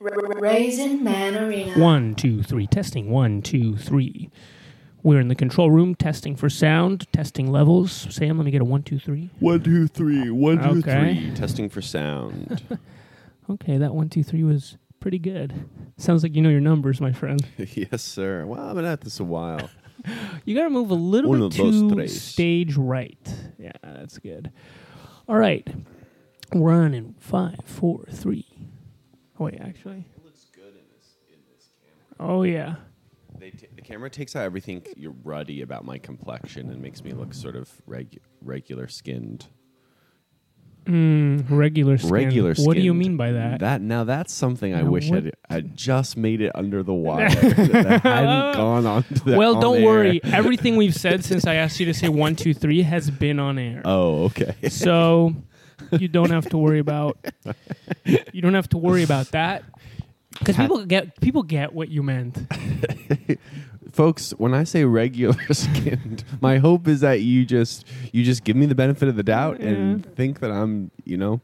Raisin Man Arena. One, two, three. Testing. One, two, three. We're in the control room testing for sound, testing levels. Sam, let me get a one, two, three. One, two, three. One, two, three. Okay. Testing for sound. Okay, that one, two, three was pretty good. Sounds like you know your numbers, my friend. yes, sir. Well, I've been at this a while. You got to move a little Uno, bit dos, to tres. stage right. Yeah, that's good. All right. We're on in five, four, three. Oh, wait, actually. It looks good in this in this camera. Oh, yeah. They t- the camera takes out everything you're ruddy about my complexion and makes me look sort of reg- regular skinned. Mm, regular skin. Regular What do you skinned. mean by that? That now that's something I Now wish what- I'd, I'd just made it under the wire. that I hadn't gone on. To the, well, on don't air. worry. Everything we've said since I asked you to say one, two, three has been on air. Oh, okay. so you don't have to worry about. You don't have to worry about that. Because people get people get what you meant. folks when i say regular skinned my hope is that you just you just give me the benefit of the doubt and think that i'm you know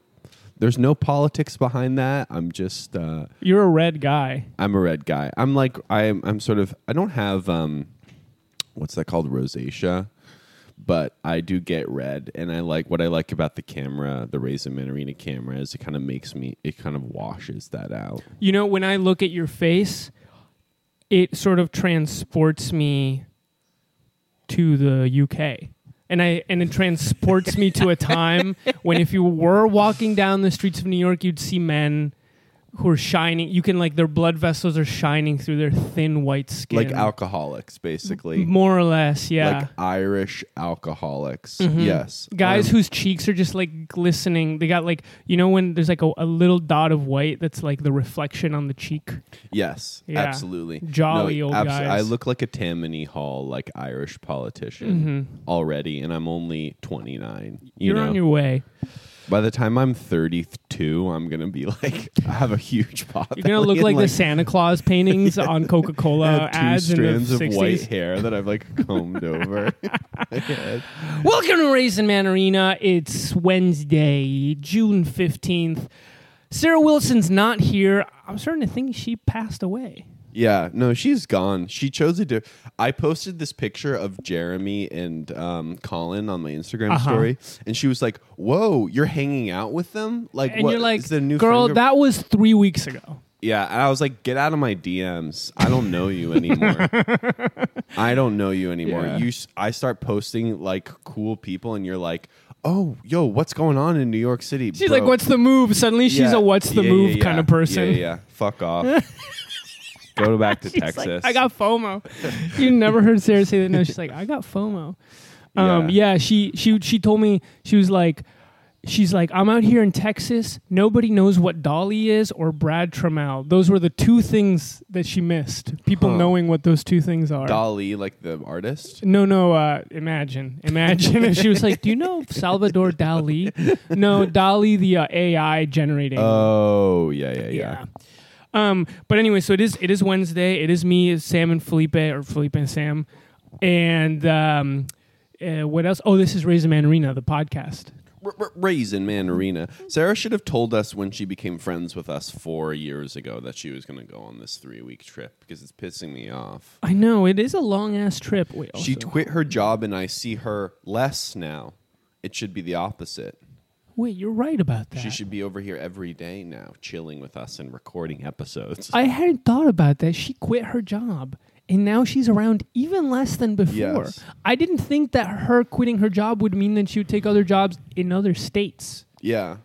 there's no politics behind that. I'm just uh You're a red guy. i'm a red guy. I'm like i'm i'm sort of i don't have um what's that called? Rosacea but I do get red, and I like what I like about the camera, the Raisin Man Arena camera, is it kind of makes me, it kind of washes that out. You know, when I look at your face, it sort of transports me to the UK. And I and it transports me to a time when if you were walking down the streets of New York, you'd see men who are shining. You can like their blood vessels are shining through their thin white skin. Like alcoholics, basically. more or less, yeah. like Irish alcoholics. Mhm. Yes, Guys Um, whose cheeks are just like glistening. They got like you know when there's like a, a little dot of white that's like the reflection on the cheek. yes, Yeah. absolutely Jolly old abso- guys. I look like a Tammany Hall, like Irish politician Mhm. already, and I'm only 29. You You're know, on your way. By the time I'm 32, I'm gonna be like, I have a huge pot. You're gonna look belly like, the Santa Claus paintings on Coca Cola two ads in the strands of 60s. white hair that I've like combed over. Welcome to Raisin Man Arena. It's Wednesday, June 15th. Sarah Wilson's not here. I'm starting to think she passed away. Yeah, no, she's gone. She chose to do. I posted this picture of Jeremy and um, Colin on my Instagram Uh-huh. story, and she was like, "Whoa, you're hanging out with them? Like, And what, you're like, is the new girl, friend group?" that was three weeks ago. Yeah, and I was like, "Get out of my DMs. I don't know you anymore. I don't know you anymore. Yeah. You, s- I start posting like cool people, and you're like." Oh, yo, what's going on in New York City? She's bro?" like, what's the move? Suddenly she's Yeah, a what's the yeah, move yeah, kind of person. Yeah, yeah, yeah. Fuck off. Go back to Texas. like, I got FOMO. you never heard Sarah say that. No, she's like, I got FOMO. Um, Yeah. yeah, she she she told me she was like, she's like, I'm out here in Texas. Nobody knows what DALL-E is or Brad Trammell. Those were the two things that she missed. People Huh. knowing what those two things are. Dolly, like the artist. no, no. Uh, imagine, imagine. if she was like, "Do you know Salvador Dali?" No, DALL-E, the uh, AI generating. Oh, yeah, yeah, yeah. Um, but anyway, so it is it is Wednesday. It is me, it's Sam and Felipe, or Felipe and Sam. And um, uh, what else? Oh, this is Raisin Man Arena, the podcast. R- R- Raisin Man Arena. Sarah should have told us when she became friends with us four years ago that she was going to go on this three week trip because it's pissing me off. I know it is a long ass trip. Wait, She also- quit her job and I see her less now. It should be the opposite. Wait, you're right about that. She should be over here every day now, chilling with us and recording episodes. I hadn't thought about that. She quit her job. And now she's around even less than before. Yes. I didn't think that her quitting her job would mean that she would take other jobs in other states. yeah.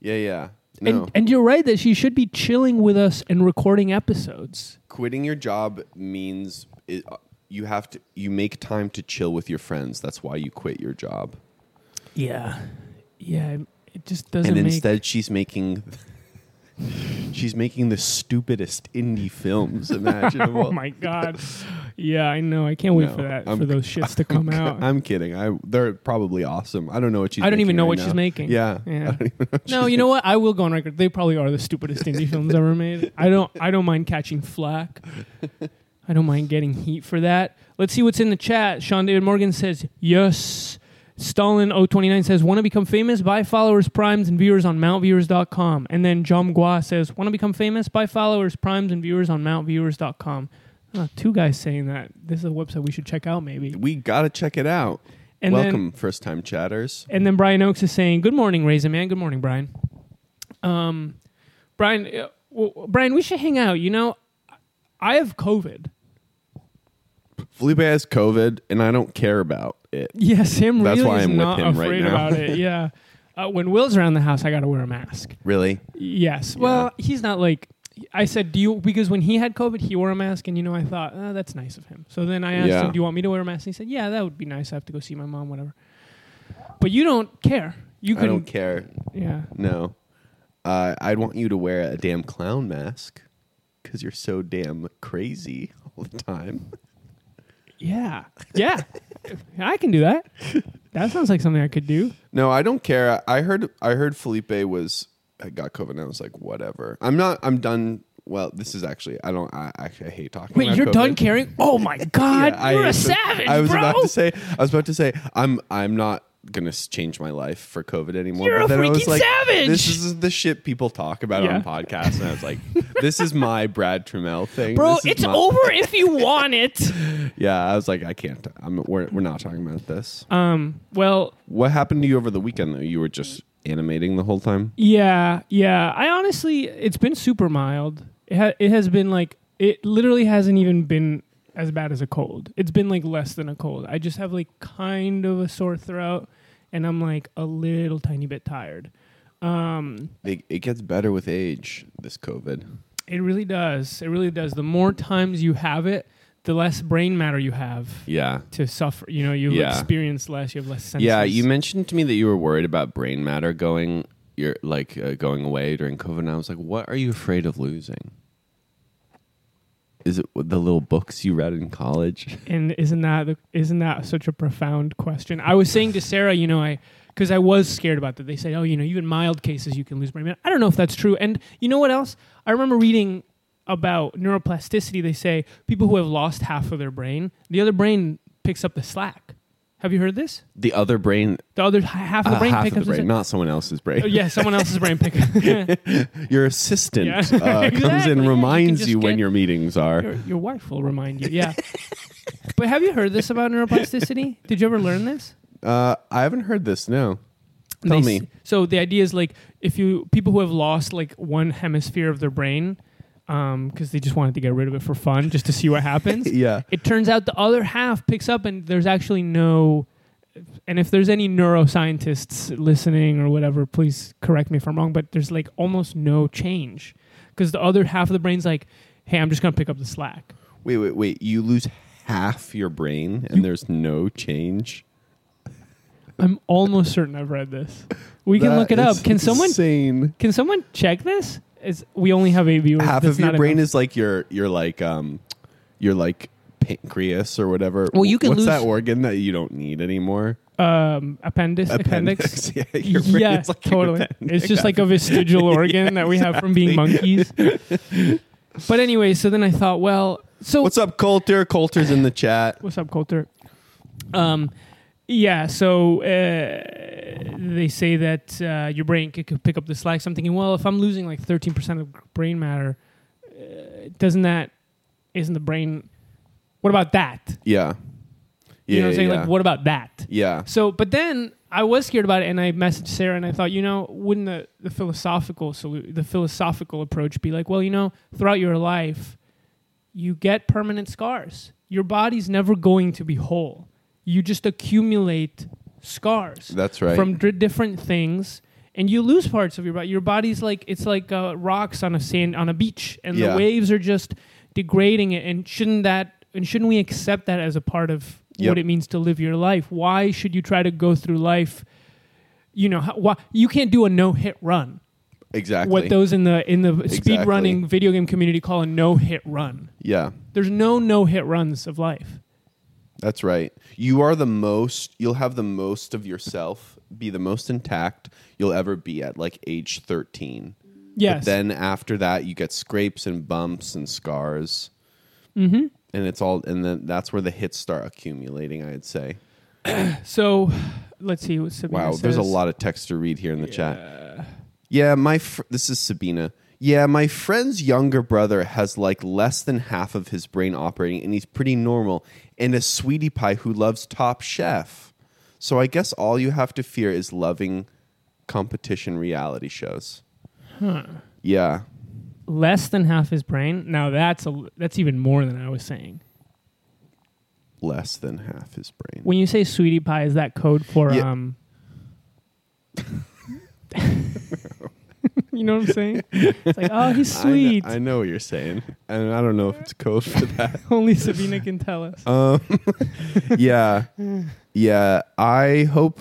Yeah, yeah. No. And and you're right that she should be chilling with us and recording episodes. Quitting your job means it, uh, you have to you make time to chill with your friends. That's why you quit your job. Yeah. Yeah, it just doesn't and make instead she's making she's making the stupidest indie films imaginable. Oh my god. Yeah, I know. I can't wait No, for that I'm- for those shits to come out. I'm kidding. I they're probably awesome. I don't know what she's. I don't even know right what now. she's making. Yeah. Yeah. I don't even know what no, you know what? I will go on record. They probably are the stupidest indie films ever made. I don't I don't mind catching flack. I don't mind getting heat for that. Let's see what's in the chat. Sean David Morgan says, Yes. Stalin 029 says, Want to become famous? Buy followers, primes, and viewers on mountviewers.com. And then Jom Gua says, Want to become famous? Buy followers, primes, and viewers on mountviewers.com. Uh, two guys saying that. This is a website we should check out, maybe. We gotta check it out. And Welcome, first time chatters. And then Brian Oakes is saying, "Good morning, Raisin Man. Good morning, Brian. Um, Brian, uh, w- Brian, we should hang out. You know, I have COVID. Felipe has COVID, and I don't care about it. Yeah, Sam That's really why I'm with not him right afraid now. about it. Yeah, uh, when Will's around the house, I got to wear a mask. Really? Yes. Well, he's not like. I said, "Do you?" Because when he had COVID, he wore a mask, and you know, I thought, oh, "That's nice of him." So then I asked Yeah. him, "Do you want me to wear a mask?" And he said, "Yeah, that would be nice. I have to go see my mom, whatever." But you don't care. You I can. don't care. Yeah. No. Uh, I'd want you to wear a damn clown mask because you're so damn crazy all the time. Yeah. Yeah. I can do that. That sounds like something I could do. No, I don't care. I heard I heard Felipe was I got COVID and I was like, whatever. I'm not I'm done well, this is actually I don't I actually I hate talking Wait, about you're COVID. done caring? Oh my god, Yeah, you're a hate savage, I was bro. about to say I was about to say I'm I'm not gonna change my life for COVID anymore. You're but a then I was freaking like, savage! This is the shit people talk about Yeah. on podcasts, and I was like, this is my Brad Trammell thing, Bro, This is it's my- over if you want it. Yeah, I was like, I can't. I'm we're we're not talking about this. Um, well, What happened to you over the weekend though? You were just animating the whole time. yeah, yeah. I honestly, it's been super mild. It, ha- it has been like, it literally hasn't even been as bad as a cold. It's been like less than a cold. I just have like kind of a sore throat and I'm like a little tiny bit tired. Um, It, it gets better with age. This COVID. it really does. It really does. The more times you have it, the less brain matter you have Yeah. to suffer. You know, you Yeah. experience less. You have less senses. Yeah, you mentioned to me that you were worried about brain matter going you're like uh, going away during COVID. And I was like, what are you afraid of losing? Is it the little books you read in college? And isn't that isn't that such a profound question? I was saying to Sarah, you know, I because I was scared about that. They said, oh, you know, even mild cases you can lose brain matter. I don't know if that's true. And you know what else? I remember reading about neuroplasticity. They say people who have lost half of their brain, the other brain picks up the slack. Have you heard this? The other brain, The other half of the uh, brain half picks of up the brain, not someone else's brain. Oh, yeah, someone else's brain pick up. Your assistant Yeah. uh, comes Exactly, and you reminds you, when get- your meetings are. your, your wife will remind you. Yeah. but have you heard this about neuroplasticity? Did you ever learn this? Uh, I haven't heard this. No, tell They me. So the idea is like if you people who have lost like one hemisphere of their brain Um, because they just wanted to get rid of it for fun, just to see what happens. Yeah, It turns out the other half picks up, and there's actually no. And if there's any neuroscientists listening or whatever, please correct me if I'm wrong. But there's like almost no change because the other half of the brain's like, "Hey, I'm just gonna pick up the slack." wait, wait, wait. You lose half your brain, and there's no change. I'm almost certain I've read this. We can That look it up. Can someone Insane. can someone check this? Is we only have eight viewers. half That's of your brain enough. is like your your like um your like pancreas or whatever. Well, you can What's lose- that organ that you don't need anymore? um appendix appendix. yeah, your brain Yeah, is like totally. appendix. It's just like a vestigial organ that we have from being monkeys. but anyway, so then I thought, well, so What's up, Coulter? Coulter's in the chat. What's up, Coulter? Um, yeah. So uh, they say that uh, your brain could, pick up the slack. So I'm thinking, well, if I'm losing like 13 percent of brain matter, uh, doesn't that isn't the brain? What about that? Yeah. Yeah. You know what I'm saying? yeah. Like, what about that? yeah. So, but then I was scared about it, and I messaged Sarah, and I thought, you know, wouldn't the, the philosophical solu- the philosophical approach be like, well, you know, throughout your life, you get permanent scars. Your body's never going to be whole. You just accumulate scars That's right. from dr- different things, and you lose parts of your body. Your body's like it's like uh, rocks on a sand on a beach, and Yeah. the waves are just degrading it. And shouldn't that and shouldn't we accept that as a part of Yep. what it means to live your life? Why should you try to go through life? You know, how, why, you can't do a no hit run. exactly. What those in the in the speed running video game community call a no hit run. yeah. There's no no hit runs of life. That's right. You are the most, you'll have the most of yourself, be the most intact you'll ever be at like age 13. Yes. But then after that, you get scrapes and bumps and scars. mm-hmm. And it's all, and then that's where the hits start accumulating, I'd say. So let's see what Sabina Wow, there's a lot of text to read here in the chat. Yeah. Yeah, my fr- this is Sabina. Yeah, my friend's younger brother has like less than half of his brain operating, and he's pretty normal. And a sweetie pie who loves Top Chef. So I guess all you have to fear is loving competition reality shows. Huh. Yeah, Less than half his brain. Now that's a that's even more than I was saying. less than half his brain. When you say sweetie pie, is that code for Yeah. um? you know what I'm saying? It's like, oh, he's I kn- sweet. I, know what you're saying, and I don't know if it's code for that. Only Sabina can tell us. Um, yeah, yeah. I hope,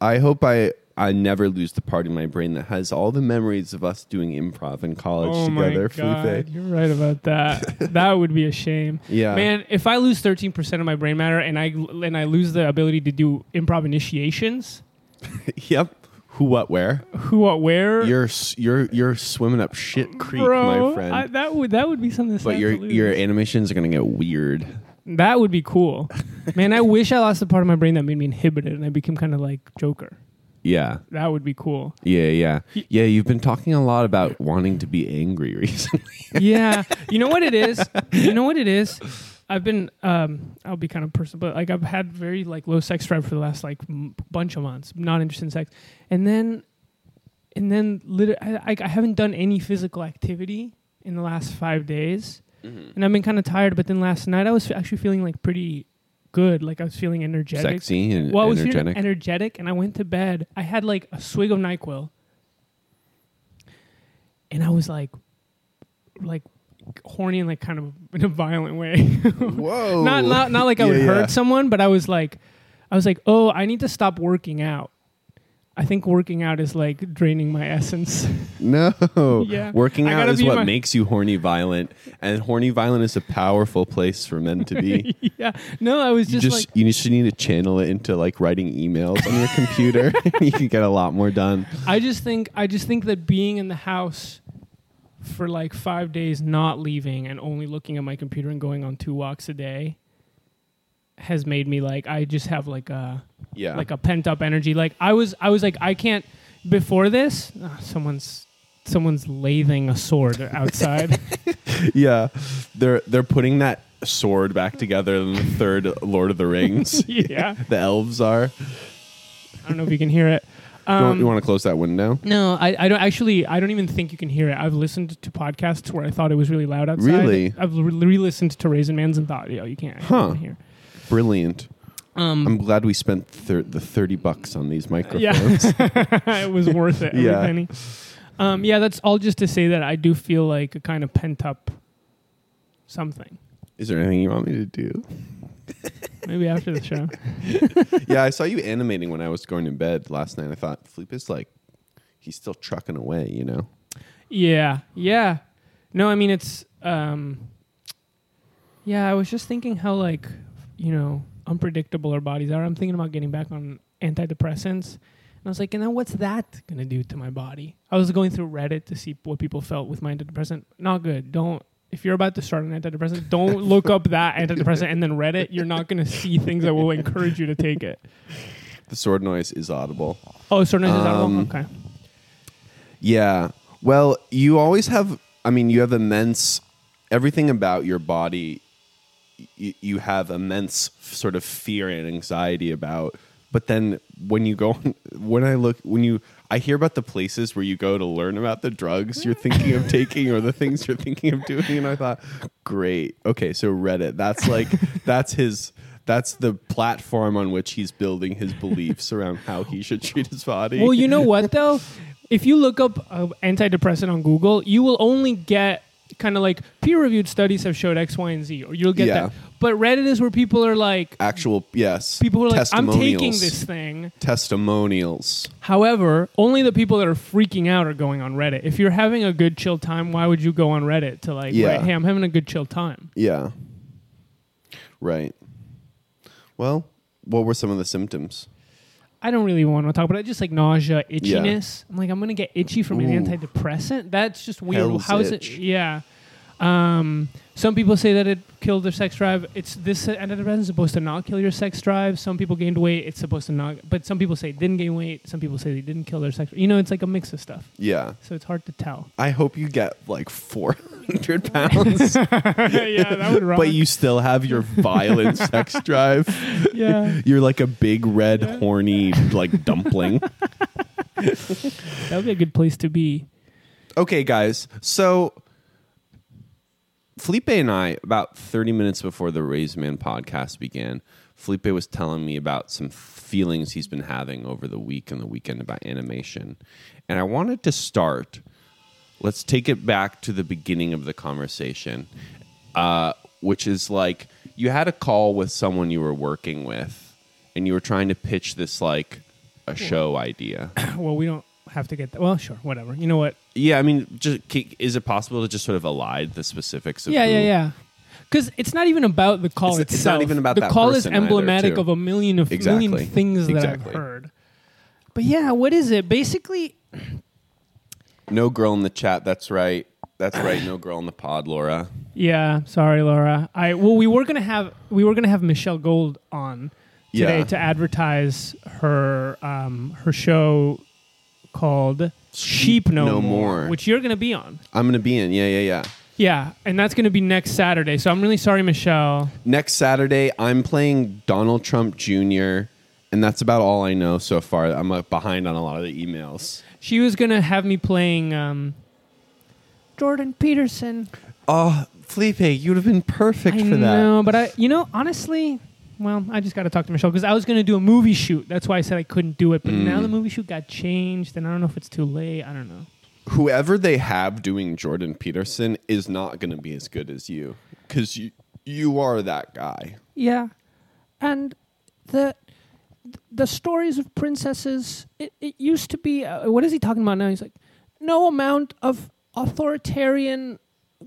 I hope I I never lose the part in my brain that has all the memories of us doing improv in college oh together. my god, Felipe. you're right about that. that would be a shame. Yeah, Man, if I lose 13% of my brain matter and I and I lose the ability to do improv initiations, yep. Who, what, where? who, what, where, You're s- you're you're swimming up shit creek, bro, my friend. I, that would that would be something. but your your animations are gonna get weird. that would be cool. Man, I wish I lost the part of my brain that made me inhibited and I became kind of like Joker. Yeah, That would be cool. yeah, yeah, yeah. You've been talking a lot about wanting to be angry recently. yeah, you know what it is. You know what it is. I've been um I'll be kind of personal, but like I've had very like low sex drive for the last like m- bunch of months. Not interested in sex, and then and then lit- I, I haven't done any physical activity in the last five days, and I've been kind of tired. But then last night I was actually feeling like pretty good. Like I was feeling energetic. Sexy and Well, I was feeling energetic. energetic, and I went to bed. I had like a swig of Nyquil, and I was like, like horny in like kind of in a violent way. Whoa! not not not like I would Yeah, hurt yeah. someone, but I was like, I was like, oh, I need to stop working out. I think working out is like draining my essence. No. Yeah. Working out is what my- makes you horny violent, and horny violent is a powerful place for men to be. yeah, no, I was you just, just like, you just need to channel it into like writing emails on your computer. you can get a lot more done. I just think I just think that being in the house for like five days, not leaving and only looking at my computer and going on two walks a day, has made me like I just have like a Yeah. like a pent up energy. Like I was I was like I can't before this. ah, someone's someone's lathing a sword outside. yeah. They're they're putting that sword back together in the third Lord of the Rings. yeah, the elves are. I don't know if you can hear it. You, want, Um, you want to close that window? No, I, I don't actually. I don't even think you can hear it. I've listened to podcasts where I thought it was really loud outside. Really? I've re listened to Raisin Mans and thought, yo, you can't Huh. hear. Brilliant. Um, I'm glad we spent thir- the 30 bucks on these microphones. yeah, it was worth it. Every Yeah. penny. Um, yeah, that's all just to say that I do feel like a kind of pent up something. Is there anything you want me to do? Maybe after the show. yeah, I saw you animating when I was going to bed last night. I thought Felipe's like, he's still trucking away, you know? Yeah, yeah. No, I mean it's. Um, yeah, I was just thinking how like you know unpredictable our bodies are. I'm thinking about getting back on antidepressants, and I was like, and then what's that gonna do to my body? I was going through Reddit to see what people felt with my antidepressant. Not good. Don't. If you're about to start an antidepressant, don't look up that antidepressant and then Reddit. You're not going to see things that will encourage you to take it. The sword noise is audible. Oh, so nice is audible? Um, Okay. Yeah. Well, you always have, I mean, you have immense, everything about your body, y- you have immense sort of fear and anxiety about. But then when you go, when I look, when you, I hear about the places where you go to learn about the drugs you're thinking of taking or the things you're thinking of doing. And I thought, great. Okay. So Reddit, that's like, that's his, that's the platform on which he's building his beliefs around how he should treat his body. Well, you know what though? If you look up uh, antidepressant on Google, you will only get kind of like peer-reviewed studies have showed X, Y, and Z, or you'll get Yeah. that. But Reddit is where people are like, actual yes people who are like, I'm taking this thing. testimonials However, only the people that are freaking out are going on Reddit. If you're having a good chill time, why would you go on Reddit to like, Yeah. write, hey, I'm having a good chill time? yeah right well what were some of the symptoms I don't really want to talk about it. Just like nausea, itchiness. I'm like, I'm gonna get itchy from an Ooh. antidepressant. That's just weird. Hell's How is itch. it? Yeah. Um, some people say that it killed their sex drive. It's this antidepressant is supposed to not kill your sex drive. Some people gained weight. It's supposed to not. But some people say it didn't gain weight. Some people say they didn't kill their sex. You know, it's like a mix of stuff. Yeah. So it's hard to tell. I hope you get like 400 pounds, yeah, that would rock. but you still have your violent sex drive. yeah, You're like a big red Yeah. horny like dumpling. that would be a good place to be. Okay, guys. So Felipe and I, about 30 minutes before the Raise Man podcast began, Felipe was telling me about some feelings he's been having over the week and the weekend about animation. And I wanted to start. Let's take it back to the beginning of the conversation, uh, which is like you had a call with someone you were working with, and you were trying to pitch this like a show idea. well, we don't have to get that. Well, sure, whatever. You know what? Yeah, I mean, just is it possible to just sort of elide the specifics of yeah, who- yeah, yeah. Because it's not even about the call It's- it's not even about the that call is person either, emblematic too. of a million of Exactly. million things that Exactly. I've heard. But yeah, what is it? Basically, No girl in the chat. That's right. That's right. No girl in the pod, Laura. yeah. Sorry, Laura. I well, we were gonna have we were gonna have Michelle Gold on today Yeah. to advertise her um, her show called Sheep No, No More, More. which you're gonna be on. I'm gonna be in. Yeah, yeah, yeah. Yeah, and that's gonna be next Saturday. So I'm really sorry, Michelle. Next Saturday, I'm playing Donald Trump Jr. And that's about all I know so far. I'm uh, behind on a lot of the emails. She was gonna have me playing um, Jordan Peterson. Oh, Felipe, you'd have been perfect I for that. know, but I, you know, honestly, well, I just got to talk to Michelle because I was going to do a movie shoot. That's why I said I couldn't do it. But now Mm. the movie shoot got changed, and I don't know if it's too late. I don't know. Whoever they have doing Jordan Peterson is not going to be as good as you because you you are that guy. Yeah, and the the stories of princesses. It, it used to be. Uh, what is he talking about now? He's like, no amount of authoritarian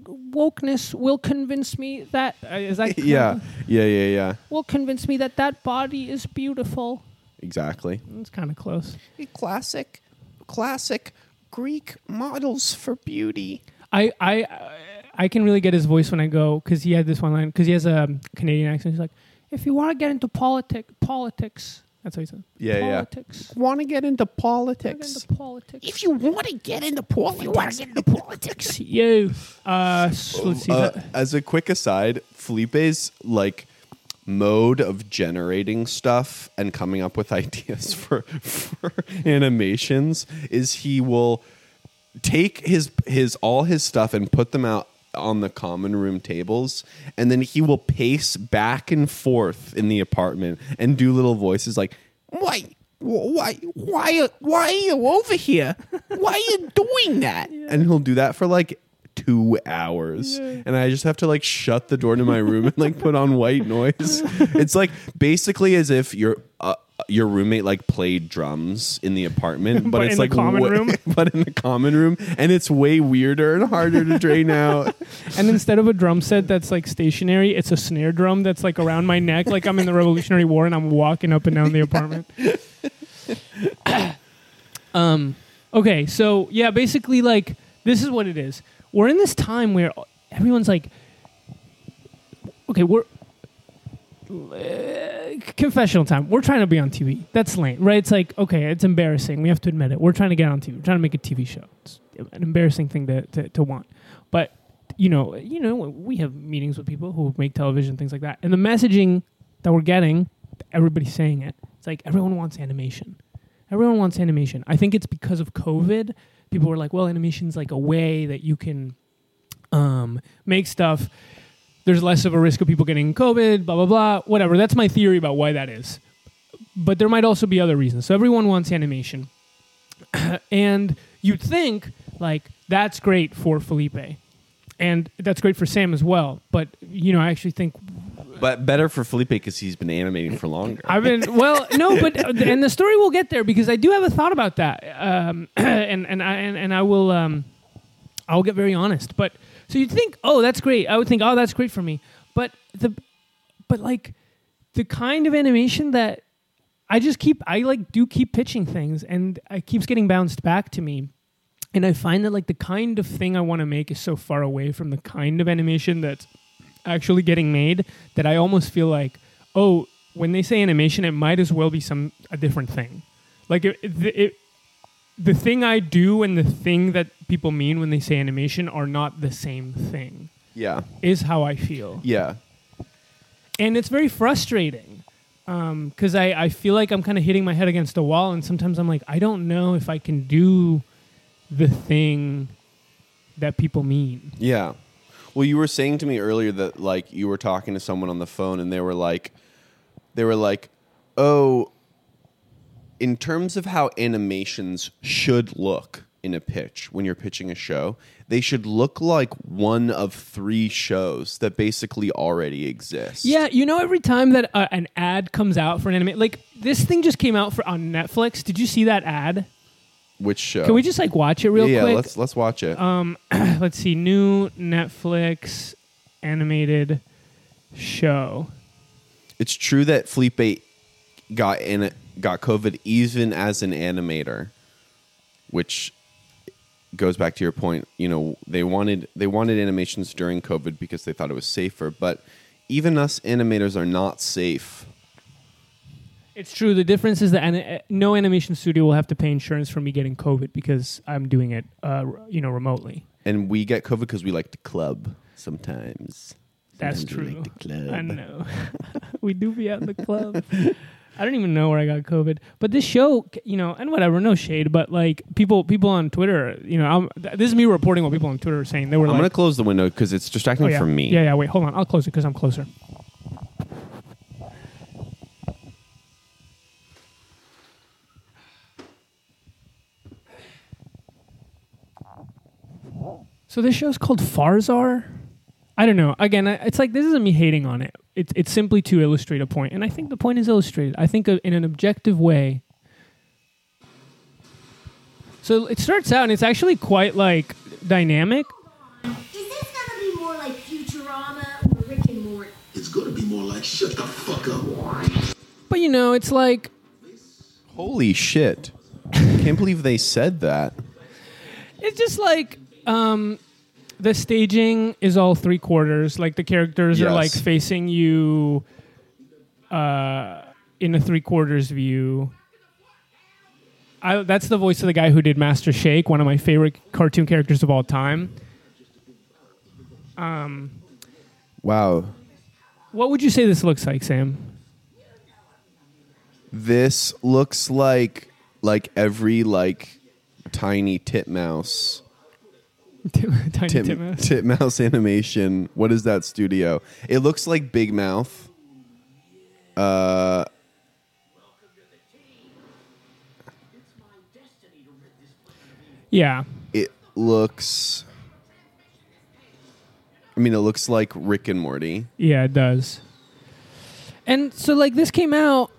wokeness will convince me that uh, is that yeah, yeah, yeah, yeah. will convince me that that body is beautiful. Exactly. It's kind of close. Classic, classic Greek models for beauty. I I I can really get his voice when I go because he had this one line because he has a Canadian accent. He's like, "If you want to get into politic politics, that's what he said. Yeah, yeah. politics. Want to get into Get politics? into politics. If you want to get into politics, you want to get into politics. you. Uh, so let's see. Uh, that- as a quick aside, Felipe's like mode of generating stuff and coming up with ideas for for animations is he will take his his all his stuff and put them out on the common room tables and then he will pace back and forth in the apartment and do little voices like Why? Why? Why? Why are you over here? Why are you doing that? and he'll do that for like two hours and i just have to like shut the door to my room and like put on white noise it's like basically as if your uh, your roommate like played drums in the apartment but, But it's in the like common wa- room? but in the common room and it's way weirder and harder to drain out and instead of a drum set that's like stationary, it's a snare drum that's like around my neck, like I'm in the Revolutionary War and I'm walking up and down the apartment. um. Okay, so yeah, basically, like this is what it is. We're in this time where everyone's like, okay, we're confessional time. We're trying to be on TV. That's lame, right? It's like, okay, it's embarrassing. We have to admit it. We're trying to get on TV. We're trying to make a TV show. It's an embarrassing thing to, to, to want. But you know, you know, we have meetings with people who make television, things like that, and the messaging that we're getting, everybody's saying it. It's like everyone wants animation. Everyone wants animation. I think it's because of COVID. People were like, well, animation's like a way that you can um, make stuff. There's less of a risk of people getting COVID, blah, blah, blah, whatever. That's my theory about why that is. But there might also be other reasons. So everyone wants animation. and you'd think, like, that's great for Felipe. And that's great for Sam as well. But, you know, I actually think but better for felipe because he's been animating for longer I've been well, no, but and the story will get there because I do have a thought about that, um, and and I and, and I will um, I'll get very honest. But so you'd think, oh, that's great. I would think, oh, that's great for me. But the but like the kind of animation that I just keep I like do keep pitching things, and it keeps getting bounced back to me. and I find that like the kind of thing I want to make is so far away from the kind of animation that's actually getting made that I almost feel like, oh, when they say animation, it might as well be some a different thing. Like it, it, it the thing I do and the thing that people mean when they say animation are not the same thing. Yeah. Is how I feel, Yeah. and it's very frustrating um, because I I feel like I'm kind of hitting my head against a wall, and sometimes I'm like I don't know if I can do the thing that people mean. Yeah. Well, you were saying to me earlier that like you were talking to someone on the phone and they were like they were like, "Oh, in terms of how animations should look in a pitch when you're pitching a show, they should look like one of three shows that basically already exist." Yeah, you know, every time that uh, an ad comes out for an anime, like this thing just came out for on Netflix. Did you see that ad? Which show? Can we just like watch it real yeah, quick? yeah, let's let's watch it. um, let's see, new Netflix animated show. it's true that Felipe got in got COVID even as an animator, which goes back to your point. You know, they wanted they wanted animations during COVID because they thought it was safer, but even us animators are not safe. It's true. The difference is that an- no animation studio will have to pay insurance for me getting COVID because I'm doing it, uh, you know, remotely. And we get COVID because we like to club sometimes. That's Sometimes we true. like club. I know. we do be at the club. I don't even know where I got COVID, but this show, you know, and whatever, no shade, but like people, people on Twitter, you know, I'm, th- this is me reporting what people on Twitter are saying. They were I'm like, gonna close the window because it's distracting oh, yeah. from me. Yeah, yeah. Wait, hold on. I'll close it because I'm closer. So this show's called Farzar. I don't know. Again, it's like this isn't me hating on it. It's it's simply to illustrate a point, and I think the point is illustrated. I think uh, in an objective way. So it starts out, and it's actually quite like dynamic. Is this gonna be more like Futurama or Rick and Morty? It's gonna be more like shut the fuck up. But you know, it's like Holy shit! Can't believe they said that. it's just like um the staging is all three quarters like the characters are like facing you uh in a three quarters view I, that's the voice of the guy who did Master Shake, one of my favorite cartoon characters of all time. Um, wow. What would you say this looks like, Sam? This looks like like every like tiny titmouse Tiny tit, Titmouse. titmouse animation. What is that studio? It looks like Big Mouth. Uh Yeah. it looks I mean it looks like Rick and Morty. Yeah, it does. And so like this came out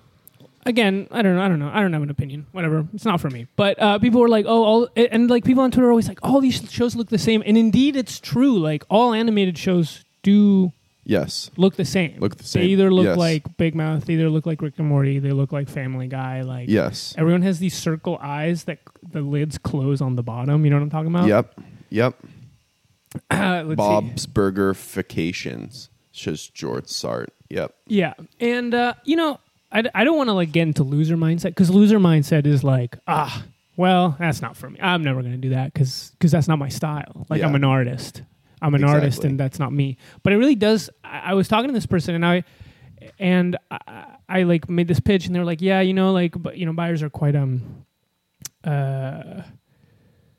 again, I don't know, I don't know. I don't have an opinion. Whatever. It's not for me. But uh, people were like, "Oh, all and like people on Twitter are always like, "All these shows look the same." And indeed it's true. Like all animated shows do Yes. look the same. Look the same. They either look Yes. like Big Mouth, they either look like Rick and Morty, they look like Family Guy, like Yes. Everyone has these circle eyes that the lids close on the bottom. You know what I'm talking about? Yep. Yep. Let's see. Bob's Burger Vacations. Just George Sart. Yep. Yeah, and uh, you know, I, I don't want to like get into loser mindset because loser mindset is like, ah, well, that's not for me. I'm never going to do that because because that's not my style. Like Yeah. I'm an artist. I'm an artist, and that's not me. But it really does. I, I was talking to this person, and I and I, I like made this pitch, and they were like, yeah, you know, like, but you know, buyers are quite um uh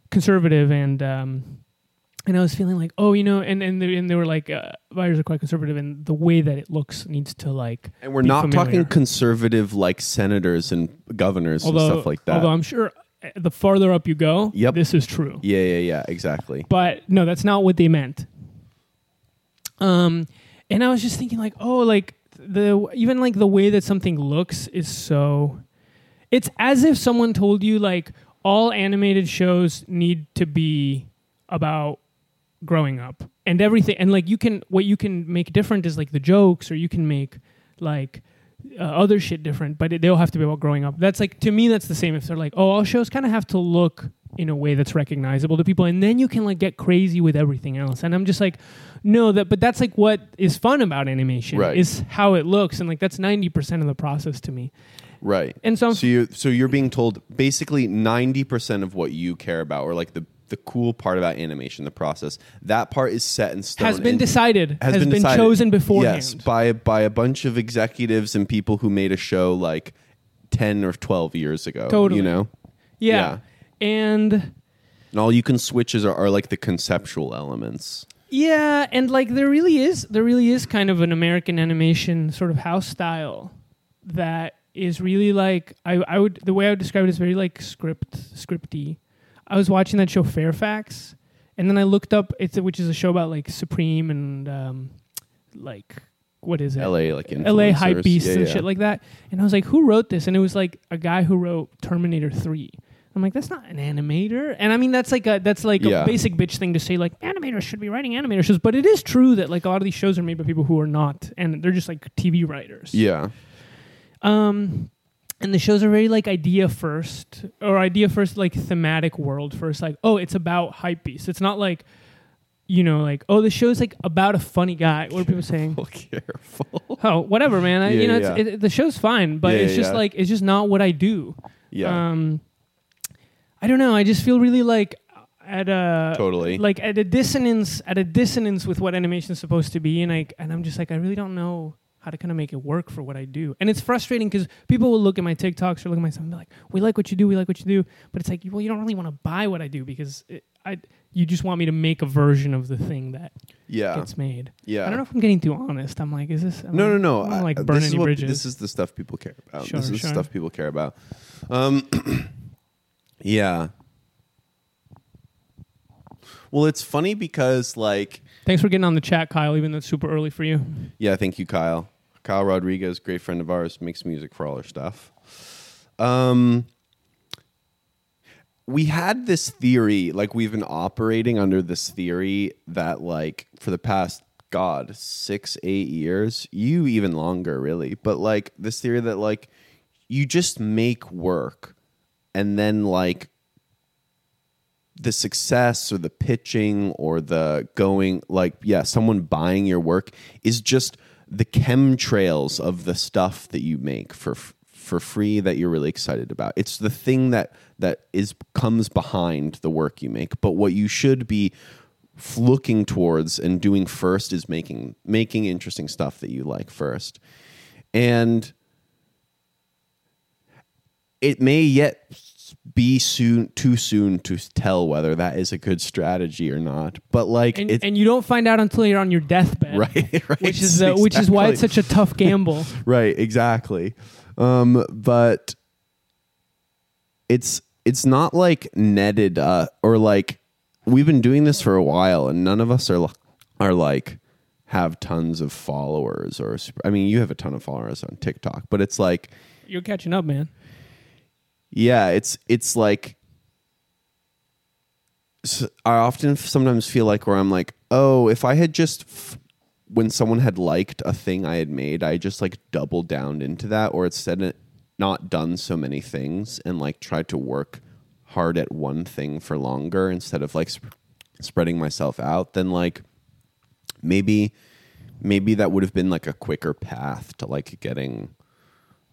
conservative and um and I was feeling like, oh, you know, and and they, and they were like, uh, buyers are quite conservative, and the way that it looks needs to like. And we're not familiar. talking conservative like senators and governors although, and stuff like that. Although I'm sure uh, the farther up you go, Yep. this is true. yeah, yeah, yeah, exactly. But no, that's not what they meant. Um, and I was just thinking like, oh, like the even like the way that something looks is so. It's as if someone told you like all animated shows need to be about growing up and everything and like you can what you can make different is like the jokes or you can make like uh, other shit different but it, they'll have to be about growing up that's like to me that's the same if they're like oh all shows kind of have to look in a way that's recognizable to people and then you can like get crazy with everything else and i'm just like no that but that's like what is fun about animation Right. is how it looks and like that's 90% of the process to me Right. And so I'm- so you so you're being told basically 90% of what you care about or like the the cool part about animation, the process, that part is set in stone. has been decided has, been, decided. chosen beforehand Yes, by by a bunch of executives and people who made a show like 10 or 12 years ago, Totally. you know. yeah. and And all you can switches are, are like the conceptual elements. Yeah, and like there really is there really is kind of an American animation sort of house style that is really like I, I would the way I would describe it is very like script scripty. I was watching that show Fairfax, and then I looked up it's which is a show about like Supreme and um, like what is it? LA like LA hype beasts Yeah, and yeah. shit like that. And I was like, who wrote this? And it was like a guy who wrote Terminator 3. I'm like, that's not an animator. And I mean, that's like a that's like Yeah. a basic bitch thing to say. Like animators should be writing animator shows, but it is true that like a lot of these shows are made by people who are not, and they're just like TV writers. Yeah. Um, and the shows are very like idea first or idea first, like thematic world first. Like, oh, it's about hype beasts. It's not like. You know, like oh, the show's like about a funny guy. What are people saying? Careful. Oh, whatever, man. I, Yeah, you know, yeah. it's, it, the show's fine, but Yeah, it's just like it's just not what I do. Yeah. Um, I don't know. I just feel really like at a Totally. like at a dissonance at a dissonance with what animation is supposed to be, and I and I'm just like I really don't know how to kind of make it work for what I do, and it's frustrating because people will look at my TikToks or look at my stuff and be like, "We like what you do, we like what you do," but it's like, well, you don't really want to buy what I do because it, I you just want me to make a version of the thing that yeah. gets made. Yeah. I don't know if I'm getting too honest. I'm like, is this? am No, no, no. I don't wanna, I- like burn any what- bridges. This is the stuff people care about. Sure, this is sure. stuff people care about. Um, yeah. Well, it's funny because, like, Thanks for getting on the chat, Kyle. Even though it's super early for you. yeah, thank you, Kyle. Kyle Rodriguez, great friend of ours, makes music for all our stuff. Um, we had this theory, like we've been operating under this theory that, like, for the past God six, eight years, you even longer, really, but like this theory that like you just make work, and then like the success or the pitching or the going like yeah someone buying your work is just the chemtrails of the stuff that you make for for free that you're really excited about. It's the thing that that is comes behind the work you make. But what you should be looking towards and doing first is making making interesting stuff that you like first. And it may yet be soon too soon to tell whether that is a good strategy or not. But like And, and you don't find out until you're on your deathbed, right, right, Which is uh, which is why it's such a tough gamble. right, exactly. Um, but it's it's not like netted uh, or like we've been doing this for a while, and none of us are are like have tons of followers or I mean you have a ton of followers on TikTok, but it's like You're catching up, man. Yeah it's it's like I often sometimes feel like where i'm like oh if i had just f- when someone had liked a thing i had made i just like doubled down into that or instead of not done so many things and like tried to work hard at one thing for longer instead of like sp- spreading myself out then like maybe maybe that would have been like a quicker path to like getting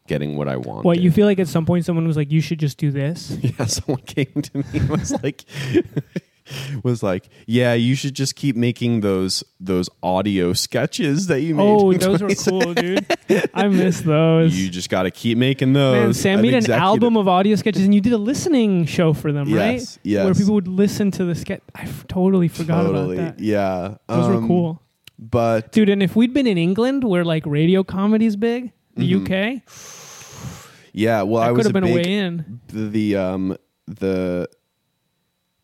getting what i wanted What you feel like at some point someone was like, "You should just do this." yeah, someone came to me and was like, was like, yeah, you should just keep making those those audio sketches that you made. Oh, those were cool, dude. I miss those. You just got to keep making those. Man, Sam I've made an album of audio sketches, and you did a listening show for them, right? Yes, yes. Where people would listen to the sketch. I f- totally forgot Totally, about that. yeah. Those were Um, cool, But dude. And if we'd been in England, where like radio comedy's big, the Mm-hmm. UK, yeah, well, I that was could have a been big, a way in, The, the um the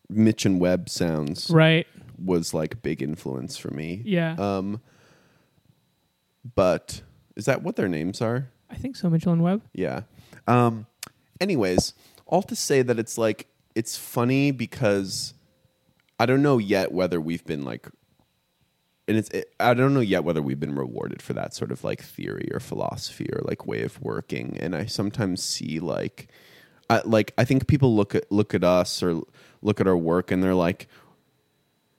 Mitch and Webb sounds right? was like a big influence for me. Yeah, Um, but is that what their names are? I think so. Mitchell and Webb. Yeah. Um, anyways, all to say that it's like it's funny because I don't know yet whether we've been like, and it's it, I don't know yet whether we've been rewarded for that sort of like theory or philosophy or like way of working. And I sometimes see like. I, like I think people look at look at us or look at our work and they're like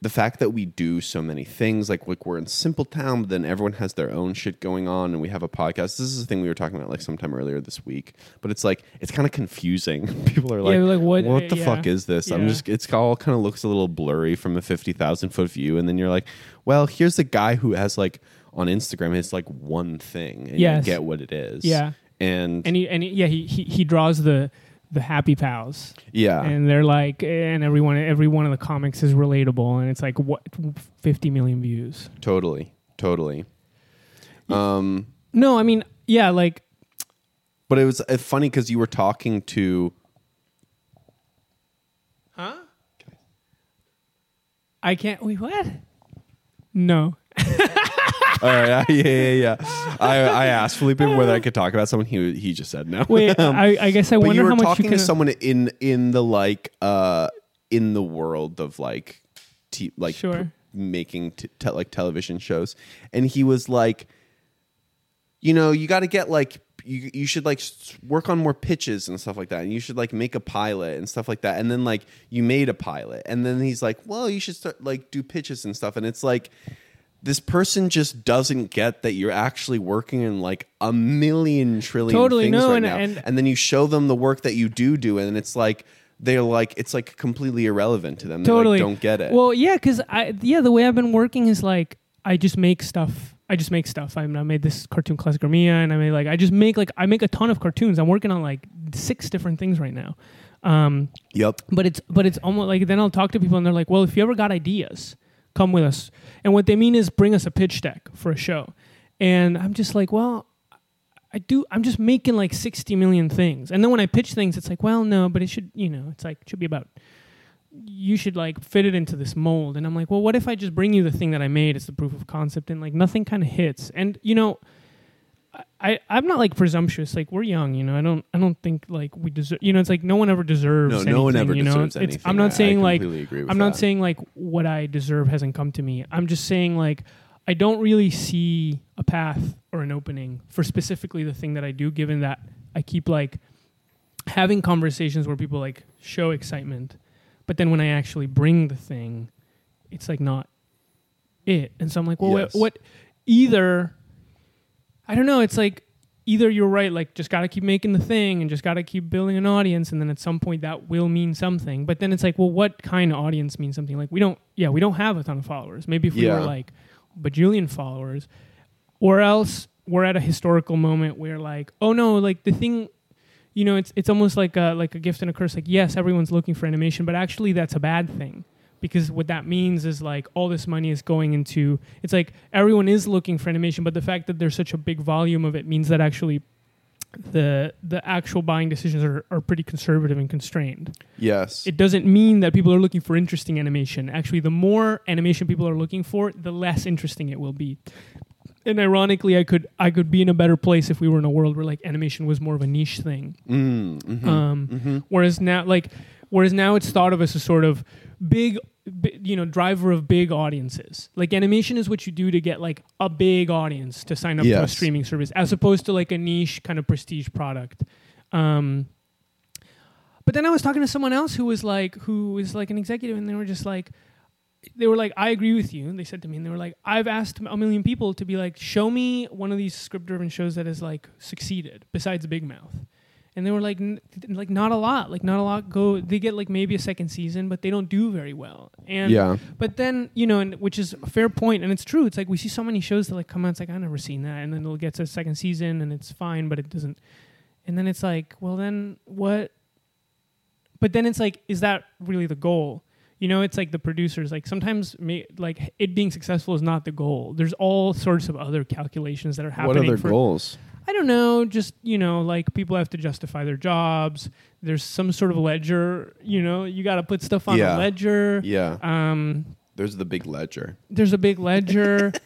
the fact that we do so many things like like we're in simple town but then everyone has their own shit going on and we have a podcast this is the thing we were talking about like sometime earlier this week but it's like it's kind of confusing people are like, Yeah, like, what- what the yeah. fuck is this i'm just it's all kind of looks a little blurry from a 50000 foot view and then you're like well here's the guy who has like on instagram it's like one thing and Yes. you get what it is Yeah. and, and he and he, yeah, he, he he draws the the happy pals, yeah and they're like, and everyone every one of the comics is relatable, and it's like what fifty million views. Totally, totally. Um, No, I mean, yeah, like but it was uh, funny because you were talking to. Huh I can't. Wait, what? No. All right, yeah, yeah, yeah. I, I asked Felipe whether I could talk about someone. He he just said no. Wait, I, I guess I but wonder you were how much talking you can. to someone in in the like uh in the world of like t- like Sure. making t- te- like television shows, and he was like, you know, you got to get like you you should like s- work on more pitches and stuff like that, and you should like make a pilot and stuff like that, and then like you made a pilot, and then he's like, well, you should start like do pitches and stuff, and it's like. This person just doesn't get that you're actually working in like a million trillion Totally, things no, right and- now, and- and then you show them the work that you do do, and it's like they're like it's like completely irrelevant to them. They totally like, don't get it. Well, yeah, because I yeah the way I've been working is like I just make stuff. I just make stuff. I, I made this cartoon classic Mia, and I made like I just make like I make a ton of cartoons. I'm working on like six different things right now. Um, yep. but it's but it's almost like then I'll talk to people and they're like, well, if you ever got ideas, come with us. And what they mean is bring us a pitch deck for a show. And I'm just like, well, I do. I'm just making like 60 million things. And then when I pitch things, it's like, well, no, but it should, you know, it's like it should be about. You should like fit it into this mold. And I'm like, well, what if I just bring you the thing that I made as the proof of concept and like nothing kind of hits. And you know. I, I'm not like presumptuous. Like we're young, you know. I don't I don't think like we deserve. You know, it's like no one ever deserves. No, no one ever you know? deserves It's- anything. I'm I- I not saying like agree with I'm not that. saying like what I deserve hasn't come to me. I'm just saying like I don't really see a path or an opening for specifically the thing that I do. Given that I keep like having conversations where people like show excitement, but then when I actually bring the thing, it's like not it. And so I'm like, well, Yes. what, what? Either I don't know. It's like either you're right, like just got to keep making the thing and just got to keep building an audience, and then at some point that will mean something. But then it's like, well, what kind of audience means something? Like we don't, yeah, we don't have a ton of followers. Maybe if we Yeah. were like bajillion followers, or else we're at a historical moment where like, oh no, like the thing. You know, it's it's almost like a like a gift and a curse. Like, yes, everyone's looking for animation, but actually, that's a bad thing because what that means is like all this money is going into it's like everyone is looking for animation but the fact that there's such a big volume of it means that actually the the actual buying decisions are, are pretty conservative and constrained Yes. it doesn't mean that people are looking for interesting animation actually the more animation people are looking for the less interesting it will be and ironically i could i could be in a better place if we were in a world where like animation was more of a niche thing mm, mhm. um, Whereas now, like, whereas now it's thought of as a sort of big, you know, driver of big audiences. Like animation is what you do to get like a big audience to sign up to a streaming service, as opposed to like a niche kind of prestige product. Um, but then I was talking to someone else who was like, who was like an executive, and they were just like, they were like, I agree with you. They said to me, and they were like, I've asked a million people to be like, show me one of these script-driven shows that has like succeeded besides Big Mouth. And they were like, n- like not a lot, like not a lot go. They get like maybe a second season, but they don't do very well. And Yeah. but then you know, and which is a fair point, and it's true. It's like we see so many shows that like come out. It's like I never seen that, and then it'll get to a second season, and it's fine, but it doesn't. And then it's like, well, then what? But then it's like, is that really the goal? You know, it's like the producers. Like sometimes, may, like it being successful is not the goal. There's all sorts of other calculations that are happening What other goals? I don't know, just you know, like people have to justify their jobs. There's some sort of ledger, you know, you got to put stuff on Yeah. a ledger. Yeah. Um, There's the big ledger. there's a big ledger.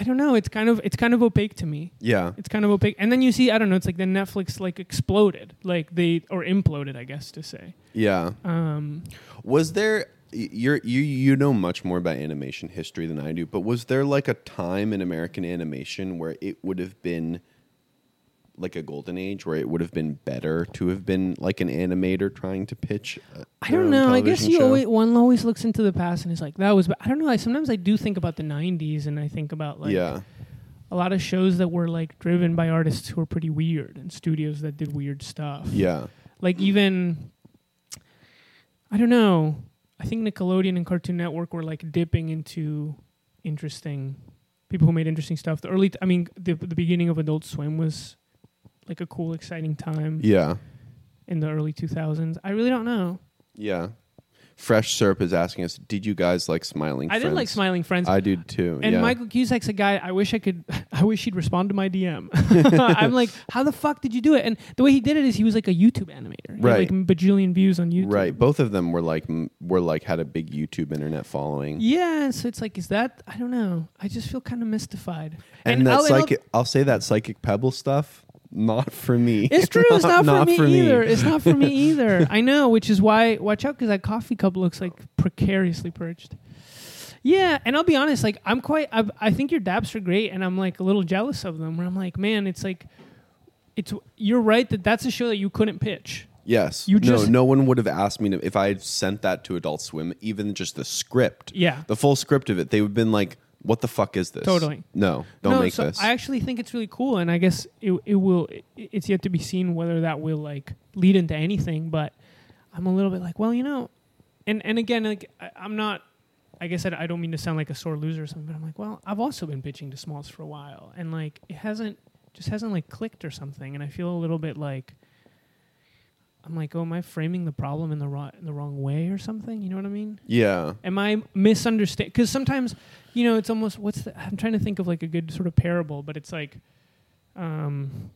I don't know. It's kind of it's kind of opaque to me. Yeah. It's kind of opaque. And then you see, I don't know. It's like the Netflix like exploded, like they or imploded, I guess to say. Yeah. Um, Was there you're you you know much more about animation history than I do, but was there like a time in American animation where it would have been like a golden age where it would have been better to have been like an animator trying to pitch? a- I don't know. I guess you show? always, one always looks into the past and is like, that was. But I don't know. I, sometimes I do think about the '90s, and I think about like yeah, a lot of shows that were like driven by artists who were pretty weird and studios that did weird stuff. yeah, Like even, I don't know. I think Nickelodeon and Cartoon Network were like dipping into interesting people who made interesting stuff. The early, I mean, the the beginning of Adult Swim was like a cool, exciting time yeah, in the early 2000s. I really don't know. yeah. Fresh Syrup is asking us, did you guys like Smiling friends? I Friends? did like Smiling Friends. I did too. and yeah. Michael Cusack's a guy. I wish I could. I wish he'd respond to my DM. I'm like, how the fuck did you do it? And the way he did it is he was like a YouTube animator. He Right. like bajillion views on YouTube. Right. Both of them were like were like had a big YouTube internet following. Yeah. So it's like, is that? I don't know. I just feel kind of mystified. And, that I'll- and I'll- psychic I'll say that psychic pebble stuff, not for me. It's true. It's not, Not for me either. It's not for me either. I know, which is why watch out because that coffee cup looks like precariously perched. Yeah, and I'll be honest. Like I'm quite. I, I think your daps are great, and I'm like a little jealous of them. Where I'm like, man, it's like, it's. You're right that that's a show that you couldn't pitch. Yes. You no, just- no one would have asked me to, if I had sent that to Adult Swim, even just the script. Yeah. The full script of it, they would have been like, "What the fuck is this?" Totally. No, don't no, make so this. I actually think it's really cool, and I guess it it will. It, it's yet to be seen whether that will like lead into anything. But I'm a little bit like, well, you know, and and again, like I, I'm not. I guess I, I don't mean to sound like a sore loser or something, but I'm like, well, I've also been pitching to smalls for a while, and like it hasn't just hasn't like clicked or something, and I feel a little bit like. I'm like, oh, am I framing the problem in the wrong in the wrong way or something? You know what I mean? yeah. Am I misunderstand? Because sometimes, you know, it's almost what's the, I'm trying to think of like a good sort of parable, but it's like, um,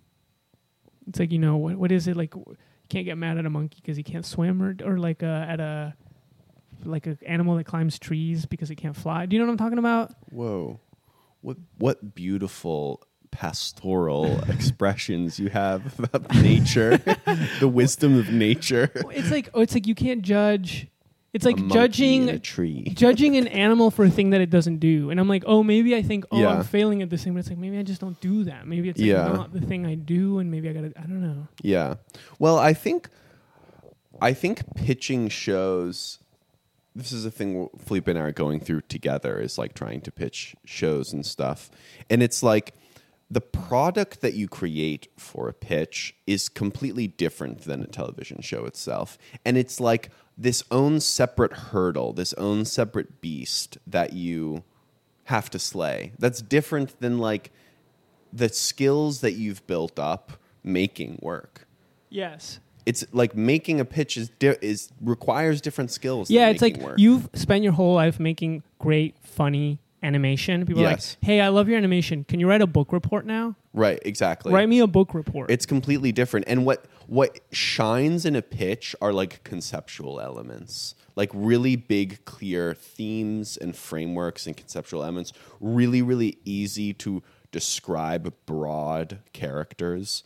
it's like you know what what is it like? You can't get mad at a monkey because he can't swim, or or like uh, at a like an animal that climbs trees because it can't fly. Do you know what I'm talking about? Whoa. What what beautiful pastoral expressions you have about nature, the wisdom of nature. It's like oh, it's like you can't judge. It's like judging a tree. judging an animal for a thing that it doesn't do. And I'm like, oh, maybe I think, oh, Yeah. I'm failing at this thing, but it's like maybe I just don't do that. Maybe it's like Yeah. not the thing I do, and maybe I gotta. I don't know. Yeah. Well, I think I think pitching shows this is a thing Felipe and I are going through together is like trying to pitch shows and stuff. And it's like the product that you create for a pitch is completely different than a television show itself. And it's like this own separate hurdle, this own separate beast that you have to slay. That's different than like the skills that you've built up making work. Yes. It's like making a pitch is di- is requires different skills. Yeah, it's like work. you've spent your whole life making great, funny animation. People Yes. are like, "Hey, I love your animation. Can you write a book report now? right, exactly. Write me a book report." It's completely different. And what what shines in a pitch are like conceptual elements, like really big, clear themes and frameworks and conceptual elements. Really, really easy to describe broad characters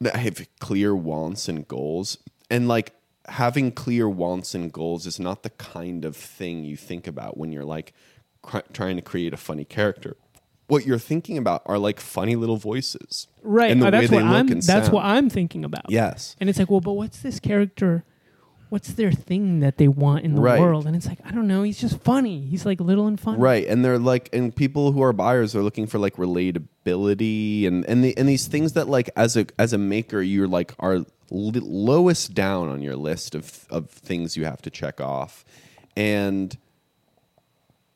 that have clear wants and goals. And like having clear wants and goals is not the kind of thing you think about when you're like cr- trying to create a funny character. What you're thinking about are like funny little voices, right. And the Uh, that's way what they look I'm. and That's what I'm thinking about. Yes. And it's like, well, but what's this character? What's their thing that they want in the Right. world? And it's like, I don't know. He's just funny. He's like little and funny. Right, and they're like, and people who are buyers are looking for like relatability and and the, and these things that like as a as a maker you're like are lowest down on your list of of things you have to check off, and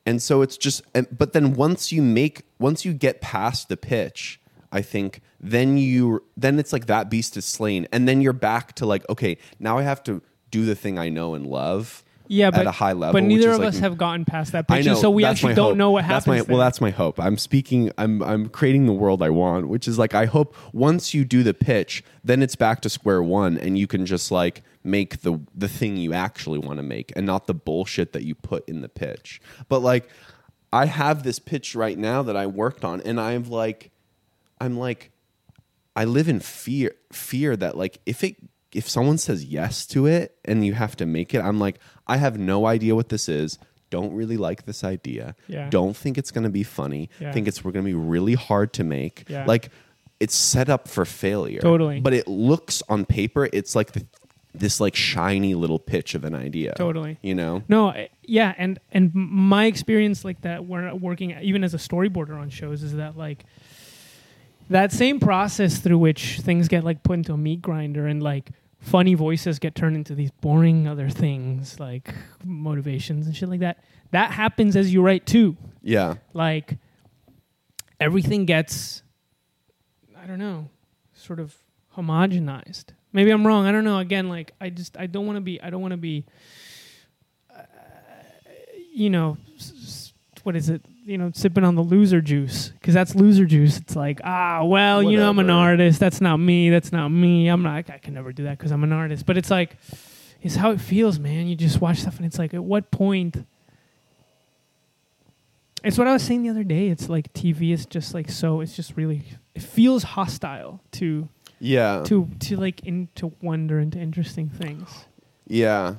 and so it's just, but then once you make once you get past the pitch, I think then you then it's like that beast is slain, and then you're back to like okay, now I have to do the thing I know and love. Yeah, but at a high level, But neither of like, us have gotten past that picture, know, so we actually don't hope. know what that's happens. My, well, that's my hope. I'm speaking. I'm I'm creating the world I want, which is like I hope once you do the pitch, then it's back to square one, and you can just like make the the thing you actually want to make, and not the bullshit that you put in the pitch. But like, I have this pitch right now that I worked on, and I'm like, I'm like, I live in fear fear that like if it if someone says yes to it and you have to make it, I'm like, I have no idea what this is. Don't really like this idea. Yeah. Don't think it's going to be funny. Yeah. Think it's we're going to be really hard to make. Yeah. Like it's set up for failure. Totally. But it looks on paper, it's like the, this like shiny little pitch of an idea. Totally. You know? No, I- yeah, and and my experience like that, when working even as a storyboarder on shows, is that like that same process through which things get like put into a meat grinder and like funny voices get turned into these boring other things like motivations and shit like that. That happens as you write too. Yeah. Like everything gets, I don't know, sort of homogenized. Maybe I'm wrong. I don't know. Again, like I just I don't want to be I don't want to be uh, you know s- s- what is it you know sipping on the loser juice because that's loser juice. It's like ah well you know i'm an artist. That's not me. That's not me. I'm not i can never do that because i'm an artist. But it's like it's how it feels man. You just watch stuff and it's like at what point it's what i was saying the other day. It's like tv is just like so it's just really it feels hostile to Yeah. to to like into wonder into interesting things. Yeah.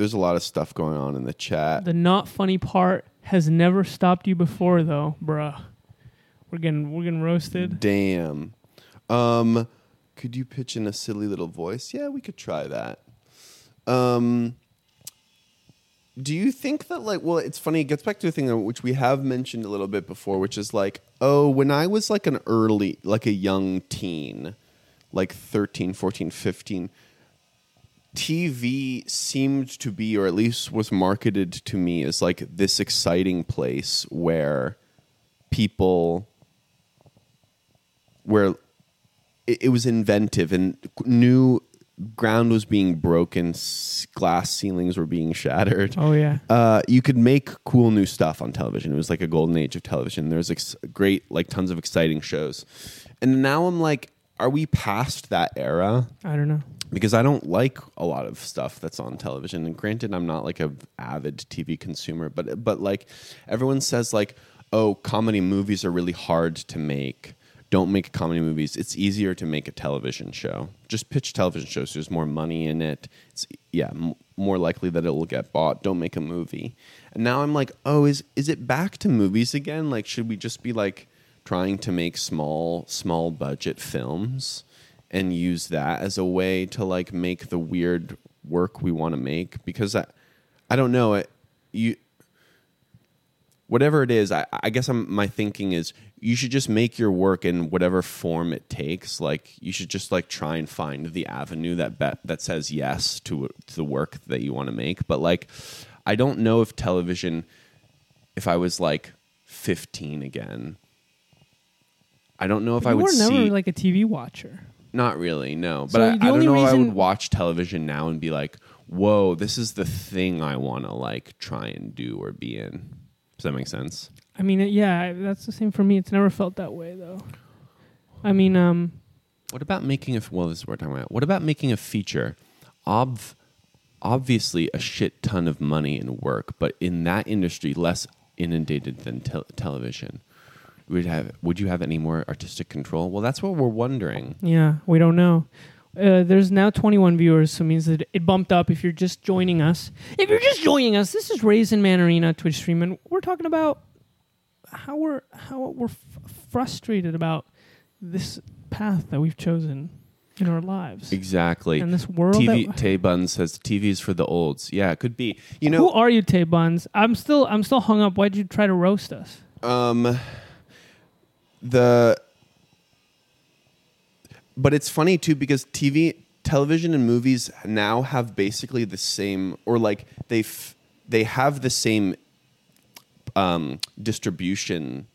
There's a lot of stuff going on in the chat. The not funny part has never stopped you before, though, bruh. We're getting we're getting roasted. Damn. Um, could you pitch in a silly little voice? Yeah, we could try that. Um, do you think that like well it's funny it gets back to a thing that- which we have mentioned a little bit before which is like oh when i was like an early like a young teen like 13 14 15 tv seemed to be or at least was marketed to me as like this exciting place where people where it, it was inventive and new ground was being broken, glass ceilings were being shattered. Oh yeah. Uh, you could make cool new stuff on television. It was like a golden age of television. There's ex- great, like tons of exciting shows. And now I'm like, are we past that era? I don't know. because I don't like a lot of stuff that's on television. And granted, I'm not like a avid TV consumer, but but like everyone says, like, oh, comedy movies are really hard to make. Don't make comedy movies. It's easier to make a television show. Just pitch television shows. There's more money in it. It's yeah, m- more likely that it will get bought. Don't make a movie. And now I'm like, oh, is is it back to movies again? Like, should we just be like trying to make small small budget films? and use that as a way to like make the weird work we want to make because I I don't know it you whatever it is I, I guess I'm my thinking is you should just make your work in whatever form it takes like you should just like try and find the avenue that bet, that says yes to to the work that you want to make but like I don't know if television if I was like 15 again I don't know if I would. you would were never see like a TV watcher. not really, no. But So I, the I don't only know if I reason- would watch television now and be like, whoa, this is the thing I want to like try and do or be in. Does that make sense? I mean, yeah, I- that's the same for me. It's never felt that way though. I mean, um, What about making a well? This is what we're talking about. What about making a feature? Ob- obviously, a shit ton of money and work, but in that industry, less inundated than tel- television. Would have? Would you have any more artistic control? Well, that's what we're wondering. yeah, we don't know. Uh, there's now 21 viewers, so it means that it bumped up. If you're just joining us, if you're just joining us, this is Raisin Man Arena Twitch stream, and we're talking about how we're how we're f- frustrated about this path that we've chosen in our lives Exactly. and this world. TV that, Tay Bun says TV is for the olds. Yeah, it could be. You know, who are you, Tay Buns? I'm still I'm still hung up. Why'd you try to roast us? Um, the but it's funny too because TV, television, and movies now have basically the same, or like they they have the same um, distribution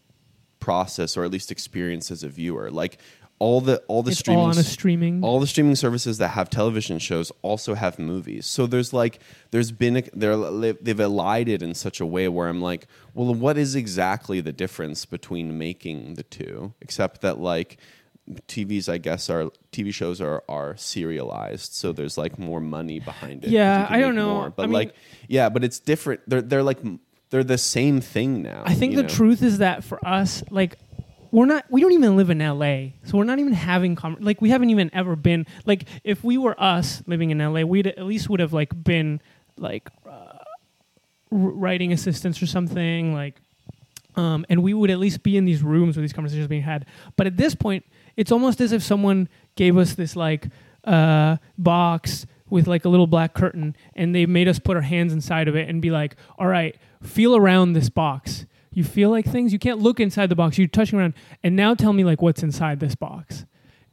process, or at least experience as a viewer. Like all the all the it's streaming all on a s- streaming. all the streaming services that have television shows also have movies. So there's like there's been a, they're they've elided in such a way where I'm like, well, what is exactly the difference between making the two? Except that like TVs, I guess, are TV shows are are serialized, so there's like more money behind it. Yeah, I don't know. more. But I mean- like, yeah, but it's different. They're they're like they're the same thing now. I think the know? truth is that for us, like, we're not, we don't even live in LA, so we're not even having, com- like, we haven't even ever been, like, if we were us living in LA, we'd at least would have like been like uh, writing assistants or something, like um, and we would at least be in these rooms where these conversations being had. But at this point, it's almost as if someone gave us this like uh, box with like a little black curtain, and they made us put our hands inside of it and be like, "All right, feel around this box. You feel like things. You can't look inside the box. You're touching around, and now tell me like what's inside this box."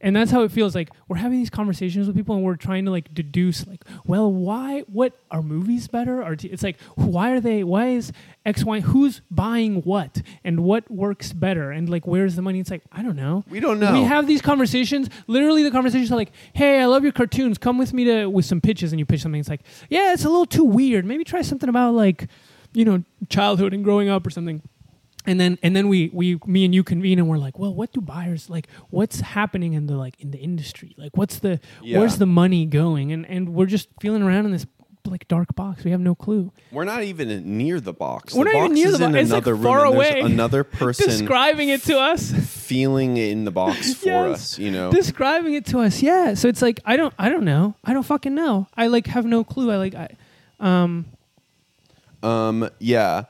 and that's how it feels like we're having these conversations with people and we're trying to like deduce like well why what are movies better? Or t- it's like why are they why is x y who's buying what? And what works better? And like where's the money? It's like i don't know. We don't know. we have these conversations. Literally the conversations are like hey i love your cartoons. Come with me to with some pitches. And you pitch something. It's like yeah it's a little too weird. Maybe try something about like you know childhood and growing up or something and then and then we we me and you convene and we're like well what do buyers like what's happening in the like in the industry like what's the Yeah. where's the money going and and we're just feeling around in this like dark box we have no clue We're not even near the box. We're the not even near the bo- in it's, like, another room. far away. Another person describing it to us feeling in the box for Yes. us. You know. describing it to us yeah so it's like i don't i don't know i don't fucking know i like have no clue i like i um um. Yeah.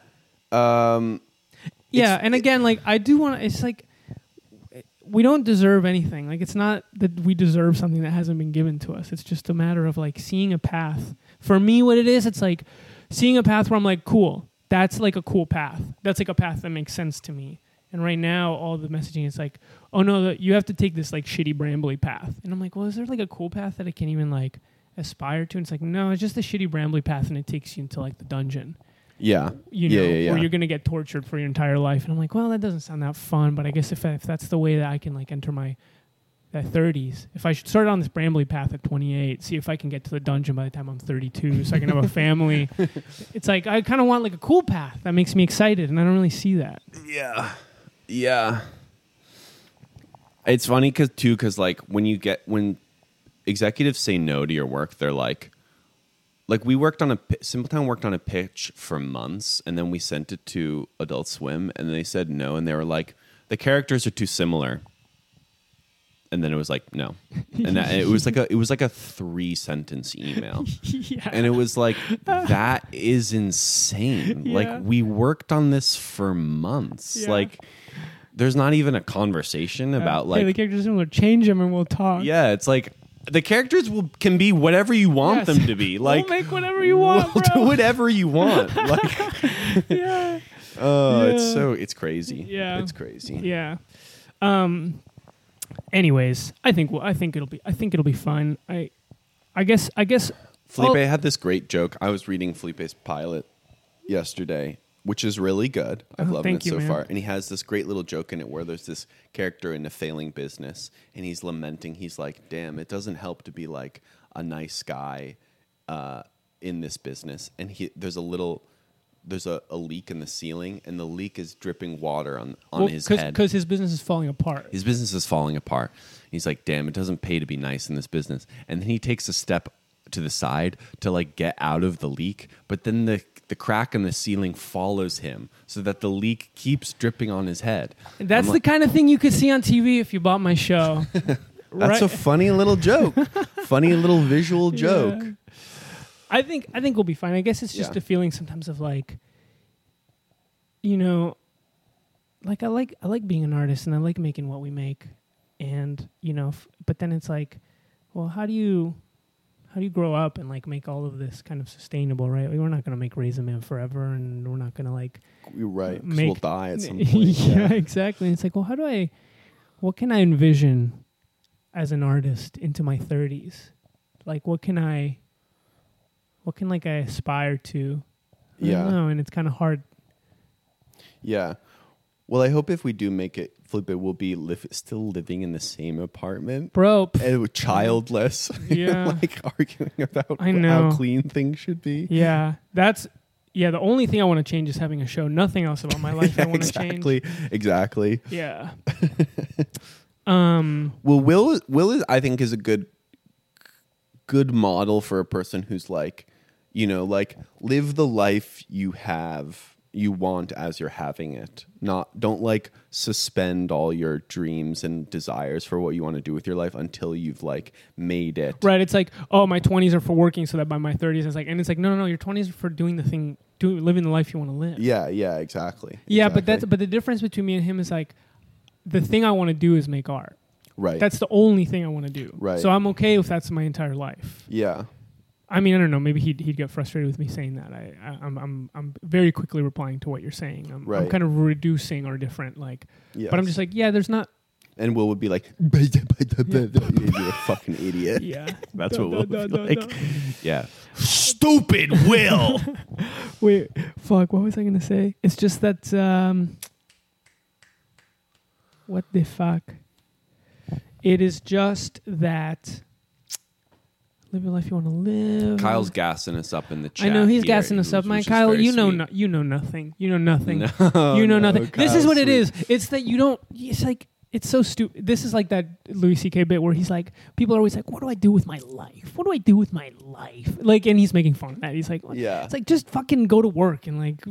Um. Yeah and again like i do want to it's like we don't deserve anything. Like it's not that we deserve something that hasn't been given to us. It's just a matter of like seeing a path. For me what it is it's like seeing a path where i'm like cool that's like a cool path. That's like a path that makes sense to me. And right now all the messaging is like oh no you have to take this like shitty brambly path. And i'm like well is there like a cool path that i can even like aspire to? And it's like no it's just the shitty brambly path and it takes you into like the dungeon Yeah. you know, yeah, yeah, yeah. where you're going to get tortured for your entire life. And I'm like, well, that doesn't sound that fun. But I guess if, if that's the way that I can like enter my that 30s, if I should start on this Brambly path at 28, see if I can get to the dungeon by the time I'm 32, so I can have a family. it's like I kind of want like a cool path that makes me excited, and I don't really see that. Yeah. Yeah. It's funny cuz too cuz like when you get when executives say no to your work, they're like like we worked on a Simpletown worked on a pitch for months and then we sent it to Adult Swim and they said no and they were like the characters are too similar. And then it was like no. And that, it was like a it was like a 3 sentence email. yeah. and it was like that is insane Yeah. like we worked on this for months Yeah. like there's not even a conversation about hey, like the characters similar, change them and we'll talk. yeah it's like the characters will can be whatever you want Yes. them to be like we'll make whatever you want, we'll bro. do whatever you want like yeah. oh it's Yeah. so it's crazy Yeah. it's crazy Yeah. Um. Anyways, I think well, I think it'll be I think it'll be fun. I, I guess I guess. Felipe had this great joke. I was reading Felipe's pilot yesterday, which is really good. I've Oh, loved it you, so man. far. And he has this great little joke in it where there's this character in a failing business and he's lamenting. He's like, damn, it doesn't help to be like a nice guy uh, in this business. And he, there's a little. There's a, a leak in the ceiling, and the leak is dripping water on, on well, his cause, head. 'cause his business is falling apart. His business is falling apart. He's like, damn, it doesn't pay to be nice in this business. And then he takes a step to the side to like get out of the leak, but then the the crack in the ceiling follows him so that the leak keeps dripping on his head. That's I'm the kind of thing you could see on TV if you bought my show. That's right? a funny little joke. funny little visual joke. Yeah. I think I think we'll be fine. I guess it's just Yeah. a feeling sometimes of like, you know, like I like I like being an artist and I like making what we make, and you know, f- but then it's like, well, how do you, how do you grow up and like make all of this kind of sustainable, right? We're not gonna make Raisin Man forever, and we're not gonna like You're right. 'cause we'll die at some point. yeah, exactly. It's like, well, how do I, what can I envision as an artist into my 30s? Like, what can I, what can like I aspire to? I Yeah. know, and it's kind of hard. Yeah. Well, I hope if we do make it, Felipe will be live, still living in the same apartment. Bro, And childless, Yeah. like arguing about I know. how clean things should be. yeah, that's, yeah, the only thing I want to change is having a show. Nothing else about my life I want to change. exactly, exactly. Yeah. um, Well, Will Will is I think is a good good model for a person who's like, you know, like live the life you have you want as you're having it. Not don't like suspend all your dreams and desires for what you want to do with your life until you've like made it. right. It's like, oh, my 20s are for working so that by my 30s, it's like, and it's like, no, no, no, your 20s are for doing the thing doing living the life you want to live. Yeah, yeah, exactly. Yeah, but that's but the difference between me and him is like the thing I want to do is make art. right. That's the only thing I want to do. Right. So I'm okay if that's my entire life. yeah. I mean, I don't know. Maybe he'd, he'd get frustrated with me saying that. I, I I'm I'm I'm very quickly replying to what you're saying. I'm, I'm kind of reducing our different like. Yeah. But I'm just like, yeah, there's not. and Will would be like, "You're a fucking idiot." Yeah. That's what Will would be like. Yeah. Stupid Will. Wait, fuck. What was I gonna say? It's just that. um What the fuck? It is just that. Live your life you want to live. Kyle's gassing us up in the chat. I know he's here, gassing us up, my Kyle. You know, no, you know nothing. You know nothing. No, you know no, nothing. this is what it is. It's that you don't. It's like it's so stupid. This is like that Louis C.K. bit where he's like, people are always like, "What do I do with my life? What do I do with my life?" Like, and he's making fun of that. He's like, what? Yeah. it's like just fucking go to work and like,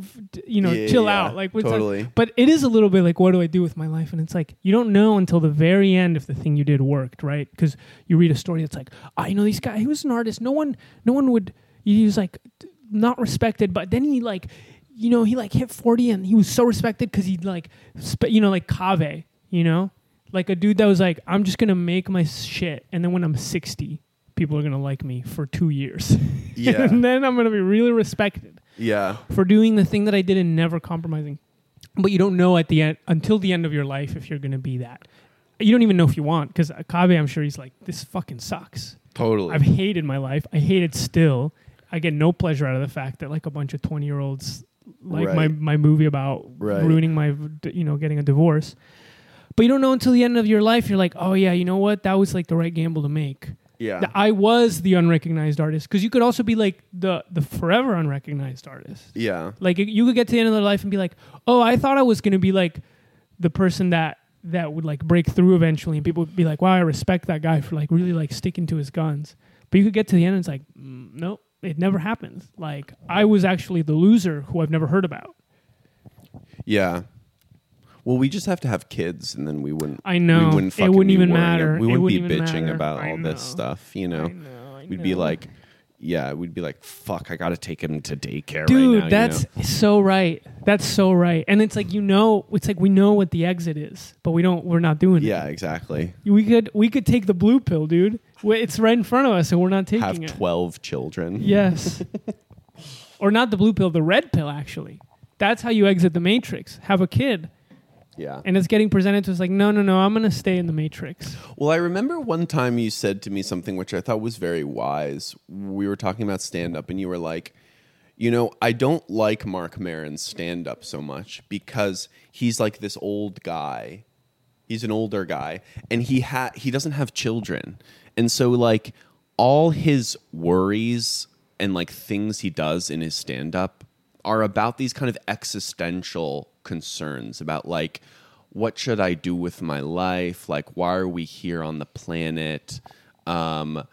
you know, Yeah, chill yeah, out. Like, totally. But it is a little bit like, what do I do with my life? And it's like you don't know until the very end if the thing you did worked, right? Because you read a story that's like, I know this guy. He was an artist. No one, no one would. He was like not respected, but then he like, you know, he like hit forty and he was so respected because he'd like, spe- you know, like Kave, you know, like a dude that was like, I'm just gonna make my shit, and then when I'm sixty, people are gonna like me for two years, Yeah. and then I'm gonna be really respected Yeah. for doing the thing that I did and never compromising. But you don't know at the end until the end of your life if you're going to be that. You don't even know if you want because Kabe, I'm sure he's like, this fucking sucks. Totally. I've hated my life. I hate it still. I get no pleasure out of the fact that like a bunch of 20 year olds like my, my movie about Right. ruining my you know getting a divorce. But you don't know until the end of your life. You're like, oh yeah, you know what? That was like the right gamble to make. yeah. I was the unrecognized artist because you could also be like the the forever unrecognized artist. yeah. Like you could get to the end of their life and be like, "Oh, I thought I was going to be like the person that that would like break through eventually," and people would be like, "Wow, I respect that guy for like really like sticking to his guns." But you could get to the end and it's like, mm, "Nope, it never happened." Like I was actually the loser who I've never heard about. Yeah. Well, we just have to have kids, and then we wouldn't. I know. We wouldn't It wouldn't be even worrying- matter. We wouldn't be wouldn't even bitching matter. about I all know. this stuff. You know, I know. I we'd be know. like, yeah, we'd be like, fuck, I got to take him to daycare Dude, right now. you that's know? so right. That's so right. And it's like you know, it's like we know what the exit is, but we don't. We're not doing yeah, it. Yeah, exactly. We could we could take the blue pill, dude. It's right in front of us, and we're not taking it. Have it. twelve children. Yes. or not the blue pill, the red pill, actually. That's how you exit the matrix. Have a kid. Yeah. And it's getting presented to us like, no, no, no, I'm going to stay in the matrix. Well, I remember one time you said to me something which I thought was very wise. We were talking about stand up, and you were like, you know, I don't like Marc Maron's stand up so much because he's like this old guy. He's an older guy, and he ha- he doesn't have children, and so like all his worries and like things he does in his stand up are about these kind of existential concerns about like what should I do with my life? Like why are we here on the planet? Um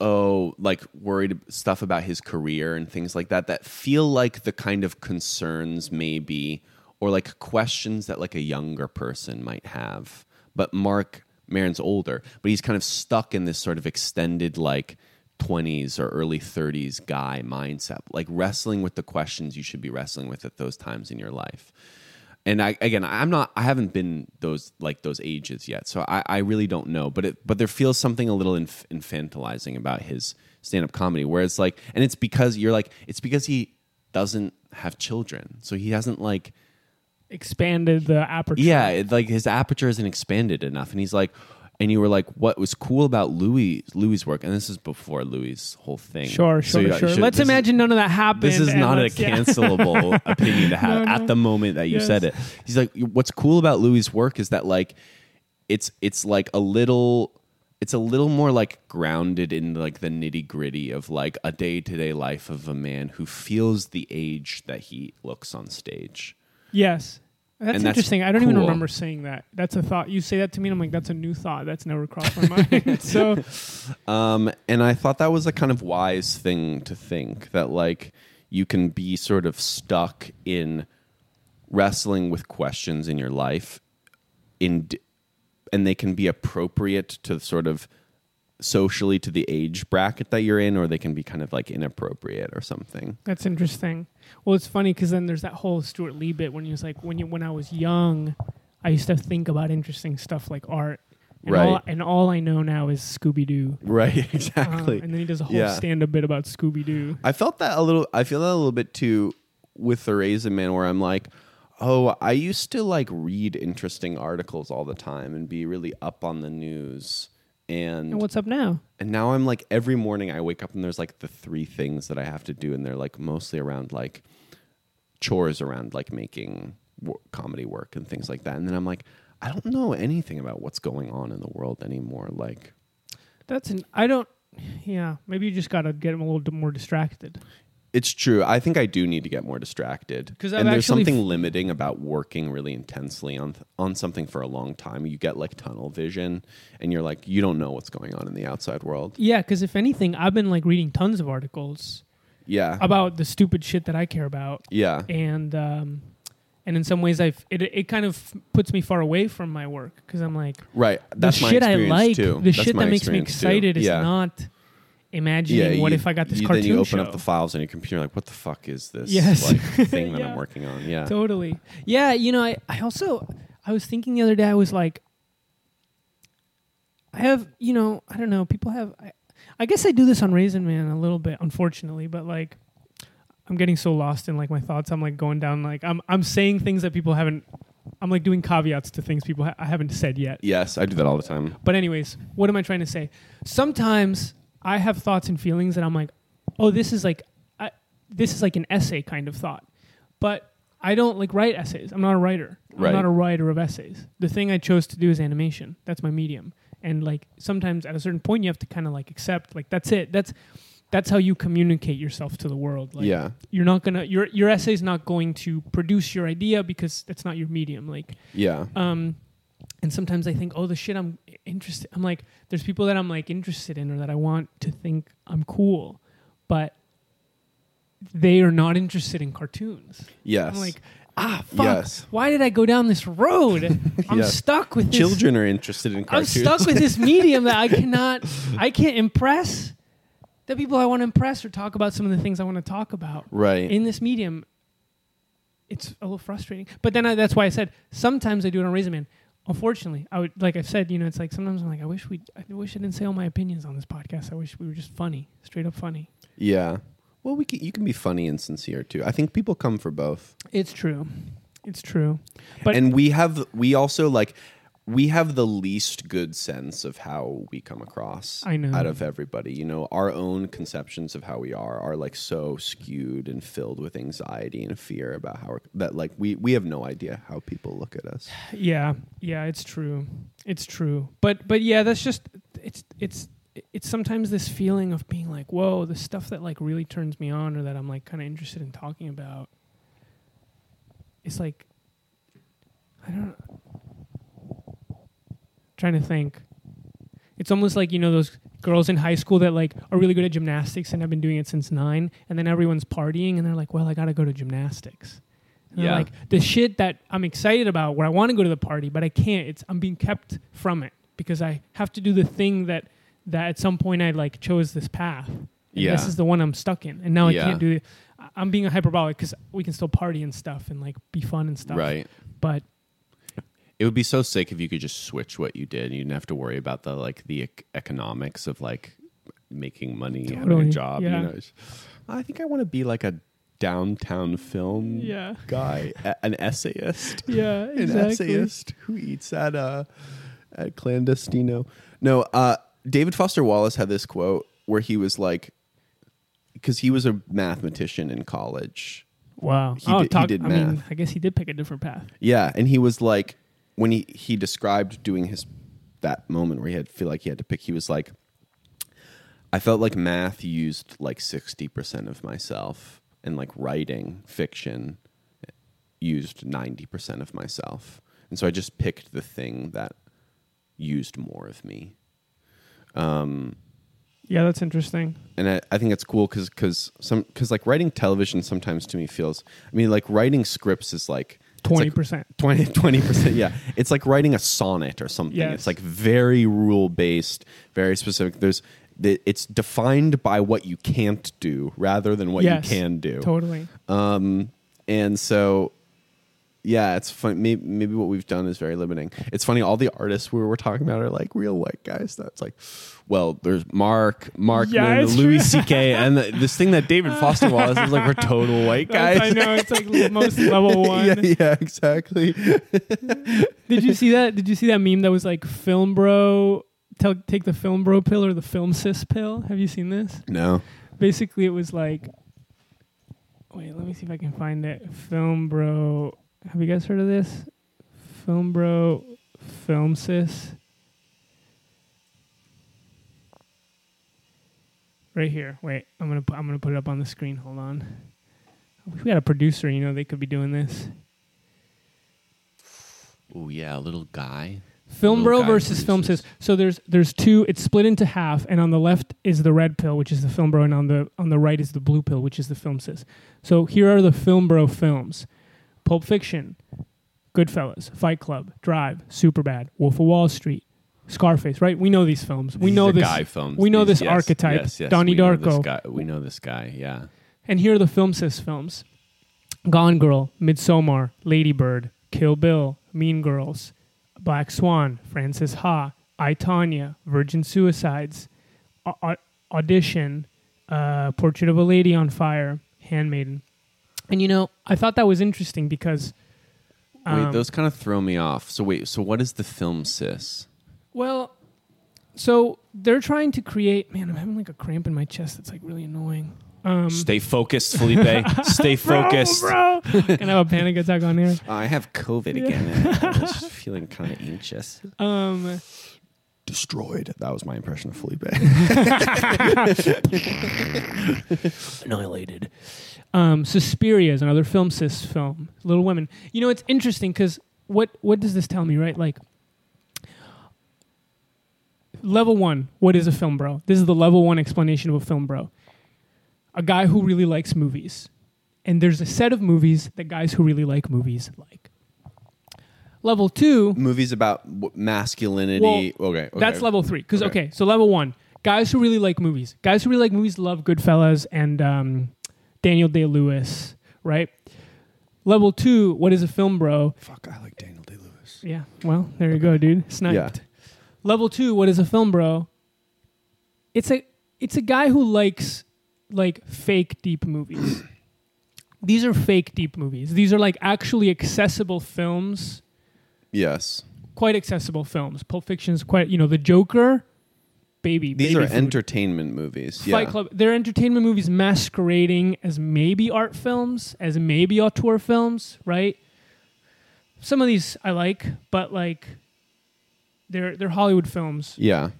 oh, like worried stuff about his career and things like that that feel like the kind of concerns maybe or like questions that like a younger person might have. But Marc Maron's older, but he's kind of stuck in this sort of extended like 20s or early 30s guy mindset, like wrestling with the questions you should be wrestling with at those times in your life. And I again, I'm not, I haven't been those like those ages yet, so I, I really don't know. But it, but there feels something a little inf- infantilizing about his stand-up comedy, where it's like, and it's because you're like, it's because he doesn't have children, so he hasn't like Expanded the aperture. yeah, it, like his aperture isn't expanded enough, and he's like, and you were like, what was cool about Louis Louis' work, and this is before Louis' whole thing. Sure, So sure, you- sure. should- Let's this is- imagine none of that happened. this is not a let's- yeah. cancelable opinion to have No, no. at the moment that you Yes. said it. He's like, what's cool about Louis' work is that like, it's it's like a little, it's a little more like grounded in like the nitty gritty of like a day to day life of a man who feels the age that he looks on stage. Yes. That's that's interesting. I don't even remember saying that. That's a thought. You say that to me, and I'm like, that's a new thought. That's never crossed my mind. so, Um, and I thought that was a kind of wise thing to think that like you can be sort of stuck in wrestling with questions in your life in and they can be appropriate to sort of socially to the age bracket that you're in, or they can be kind of like inappropriate or something. That's interesting. Well, it's funny because then there's that whole Stewart Lee bit when he was like, when you when I was young, I used to think about interesting stuff like art. And Right. All, and all I know now is Scooby Doo. Right, um, exactly. and then he does a whole Yeah. stand up bit about Scooby Doo. I felt that a little. I feel that a little bit too with the Raisin Man, where I'm like, oh, I used to like read interesting articles all the time and be really up on the news, and And what's up now? and now I'm like every morning I wake up and there's like the three things that I have to do, and they're like mostly around like chores around like making wo- comedy work and things like that, and then I'm like, I don't know anything about what's going on in the world anymore. Like, That's an I don't. Yeah, maybe you just got to get him a little bit more distracted. It's true. I think I do need to get more distracted 'Cause I've and there's something f- limiting about working really intensely on on something for a long time. You get like tunnel vision, and you're like, you don't know what's going on in the outside world. Yeah, because if anything, I've been like reading tons of articles Yeah, about the stupid shit that I care about, yeah, and um, and in some ways, I've it it kind of puts me far away from my work because I'm like right. That's the my shit I like, too. the That's shit that makes me experience too. excited is yeah. not imagining what you- if I got this you, cartoon Then you open show. up the files on your computer, like, what the fuck is this? Yes. like, thing that Yeah. I'm working on. Yeah, Totally. Yeah, you know, I, I also I was thinking the other day I was like I have, you know, I don't know, people have I, I guess I do this on Raisin Man a little bit, unfortunately, but like I'm getting so lost in like my thoughts. I'm like going down like I'm I'm saying things that people haven't I'm like doing caveats to things people ha- I haven't said yet. Yes, I do that all the time. But anyways, what am I trying to say? Sometimes I have thoughts and feelings that I'm like, oh, this is like, I, this is like an essay kind of thought. But I don't like write essays. I'm not a writer. Right. I'm not a writer of essays. The thing I chose to do is animation. That's my medium. And like sometimes at a certain point, you have to kind of like accept like that's it. That's that's how you communicate yourself to the world. Like, yeah, you're not gonna your your essay's not going to produce your idea because that's not your medium. Like yeah, um and sometimes i think oh the shit i'm interested i'm like there's people that i'm like interested in or that i want to think i'm cool but they are not interested in cartoons yes. i'm like ah fuck Yes. why did i go down this road i'm Yeah. stuck with this Children are interested in i'm stuck with this medium that i cannot i can't impress the people i want to impress or talk about some of the things i want to talk about right. in this medium, it's a little frustrating. But then I, that's why I said sometimes I do it on Raisin Man. Unfortunately, I would like I've said, you know, it's like sometimes I'm like, I wish we, I wish I didn't say all my opinions on this podcast. I wish we were just funny, straight up funny. yeah. Well, we can, you can be funny and sincere too. I think people come for both. It's true, it's true. But and we have we also like we have the least good sense of how we come across I know. out of everybody you know our own conceptions of how we are are like so skewed and filled with anxiety and fear about how we're, that like we we have no idea how people look at us yeah, yeah, it's true, it's true. But but yeah, that's just it's it's it's sometimes this feeling of being like, whoa, the stuff that like really turns me on or that I'm like kind of interested in talking about. It's like I don't trying to think. It's almost like you know those girls in high school that like are really good at gymnastics and have been doing it since nine, and then everyone's partying and they're like, "Well, I got to go to gymnastics." And Yeah. like the shit that I'm excited about, where I want to go to the party, but I can't. It's I'm being kept from it because I have to do the thing that that at some point I like chose this path. And Yeah. This is the one I'm stuck in, and now I can't do it. I'm being a hyperbolic because we can still party and stuff and like be fun and stuff. right But it would be so sick if you could just switch what you did you didn't have to worry about the like the ec- economics of like making money Totally, a job yeah. you know It's- i think i want to be like a downtown film Yeah. guy a- an essayist yeah, an exactly. essayist who eats at uh at clandestino. No, uh David Foster Wallace had this quote where he was like because he was a mathematician in college. Wow. He oh, did- he talk, did I mean, math. I guess he did pick a different path. Yeah, and he was like when he he described doing his that moment where he had feel like he had to pick he was like I felt like math used like 60% of myself and like writing fiction used 90% of myself. And so I just picked the thing that used more of me. Um, Yeah, that's interesting. and I, I think it's cool because because some because like writing television sometimes to me feels I mean like writing scripts is like twenty percent. 20 percent. Yeah, it's like writing a sonnet or something. Yes. It's like very rule based, very specific. There's it's defined by what you can't do rather than what yes, you can do. Totally. Um, and so, yeah, it's fun. Maybe, maybe what we've done is very limiting. It's funny. All the artists we were talking about are like real white guys. That's like, well, there's Marc, Marc, Yeah, and Louis true. C.K. and the, this thing that David Foster Wallace is like. We're total white guys. I know it's like most level one. yeah, yeah, exactly. Did you see that? Did you see that meme that was like film bro? Tell, take the film bro pill or the film cis pill. Have you seen this? No. Basically, it was like. Wait, let me see if I can find it. Film bro. Have you guys heard of this? Film bro, film sis. Right here. Wait, I'm gonna pu- I'm gonna put it up on the screen. Hold on. We had a producer. You know, they could be doing this. Oh yeah, a little guy. Film Little bro guy versus film produces. So there's there's two. It's split into half, and on the left is the red pill, which is the film bro, and on the on the right is the blue pill, which is the film sis. So here are the film bro films: Pulp Fiction, Goodfellas, Fight Club, Drive, Superbad, Wolf of Wall Street, Scarface. Right? We know these films. We These know this guy films. We know These- this yes, archetype. Yes, yes, Donnie we know this Darko. guy- we know this guy. Yeah. And here are the film sis films: Gone Girl, Midsommar, Lady Bird, Kill Bill, Mean Girls, Black Swan, Frances Ha, I Tonya, Virgin Suicides, Au- Au- Audition, uh, Portrait of a Lady on Fire, Handmaiden. And you know, I thought that was interesting because, Wait, um, those kind of throw me off. So wait, so what is the film sis? well, so they're trying to create. Man, I'm having like a cramp in my chest that's like really annoying. Um, Stay focused, Felipe. Stay focused. bro, bro. Can I have a panic attack on here? I have COVID again. I was just feeling kind of anxious. Um, Destroyed. That was my impression of Felipe. annihilated. Um, Suspiria is another film sis film. Little Women. You know, it's interesting because what what does this tell me? Right, like level one. What is a film bro? This is the level one explanation of a film bro. A guy who really likes movies, and there's a set of movies that guys who really like movies like. Level two. Movies about w- masculinity. okay, okay. That's level three. Because Okay. okay. so level one, guys who really like movies. Guys who really like movies love Goodfellas and um, Daniel Day Lewis, right? Level two, what is a film bro? Fuck, I like Daniel Day Lewis. Yeah, well, there you go, dude. Sniped. Yeah. Level two, what is a film bro? It's a it's a guy who likes like fake deep movies. These are fake deep movies. These are like actually accessible films Yes. quite accessible films. Pulp Fiction's quite, you know, The Joker, baby. These baby are food. entertainment movies. Fight yeah. Club. They're entertainment movies masquerading as maybe art films, as maybe auteur films, right? Some of these I like, but like they're they're Hollywood films. Yeah.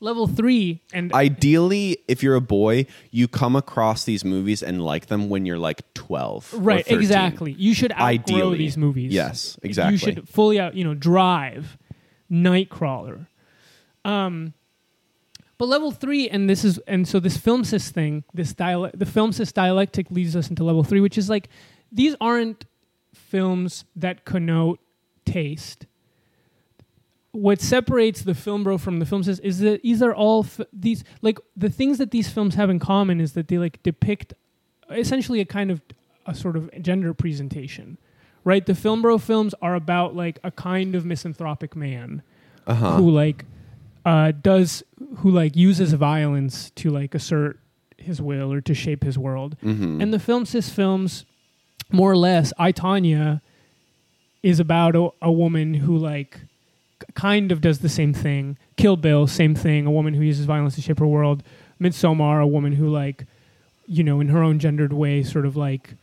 Level three, and Ideally, if you're a boy, you come across these movies and like them when you're like 12. right, 13. exactly. You should outgrow Ideally. these movies. Yes, exactly. You should fully out, you know, drive, Nightcrawler. Um, but level three, and this is, and so this film sis thing, this dialect, the film sis dialectic leads us into level three, which is like these aren't films that connote taste. What separates the film bro from the film sis is that these are all f- these like the things that these films have in common is that they like depict essentially a kind of a sort of gender presentation right the film bro films are about like a kind of misanthropic man Uh-huh. who like uh does who like uses violence to like assert his will or to shape his world. Mhm. and the film sis films more or less i tonya is about a, a woman who like k- kind of does the same thing. Kill bill same thing. A woman who uses violence to shape her world. Midsommar a woman who like you know in her own gendered way sort of like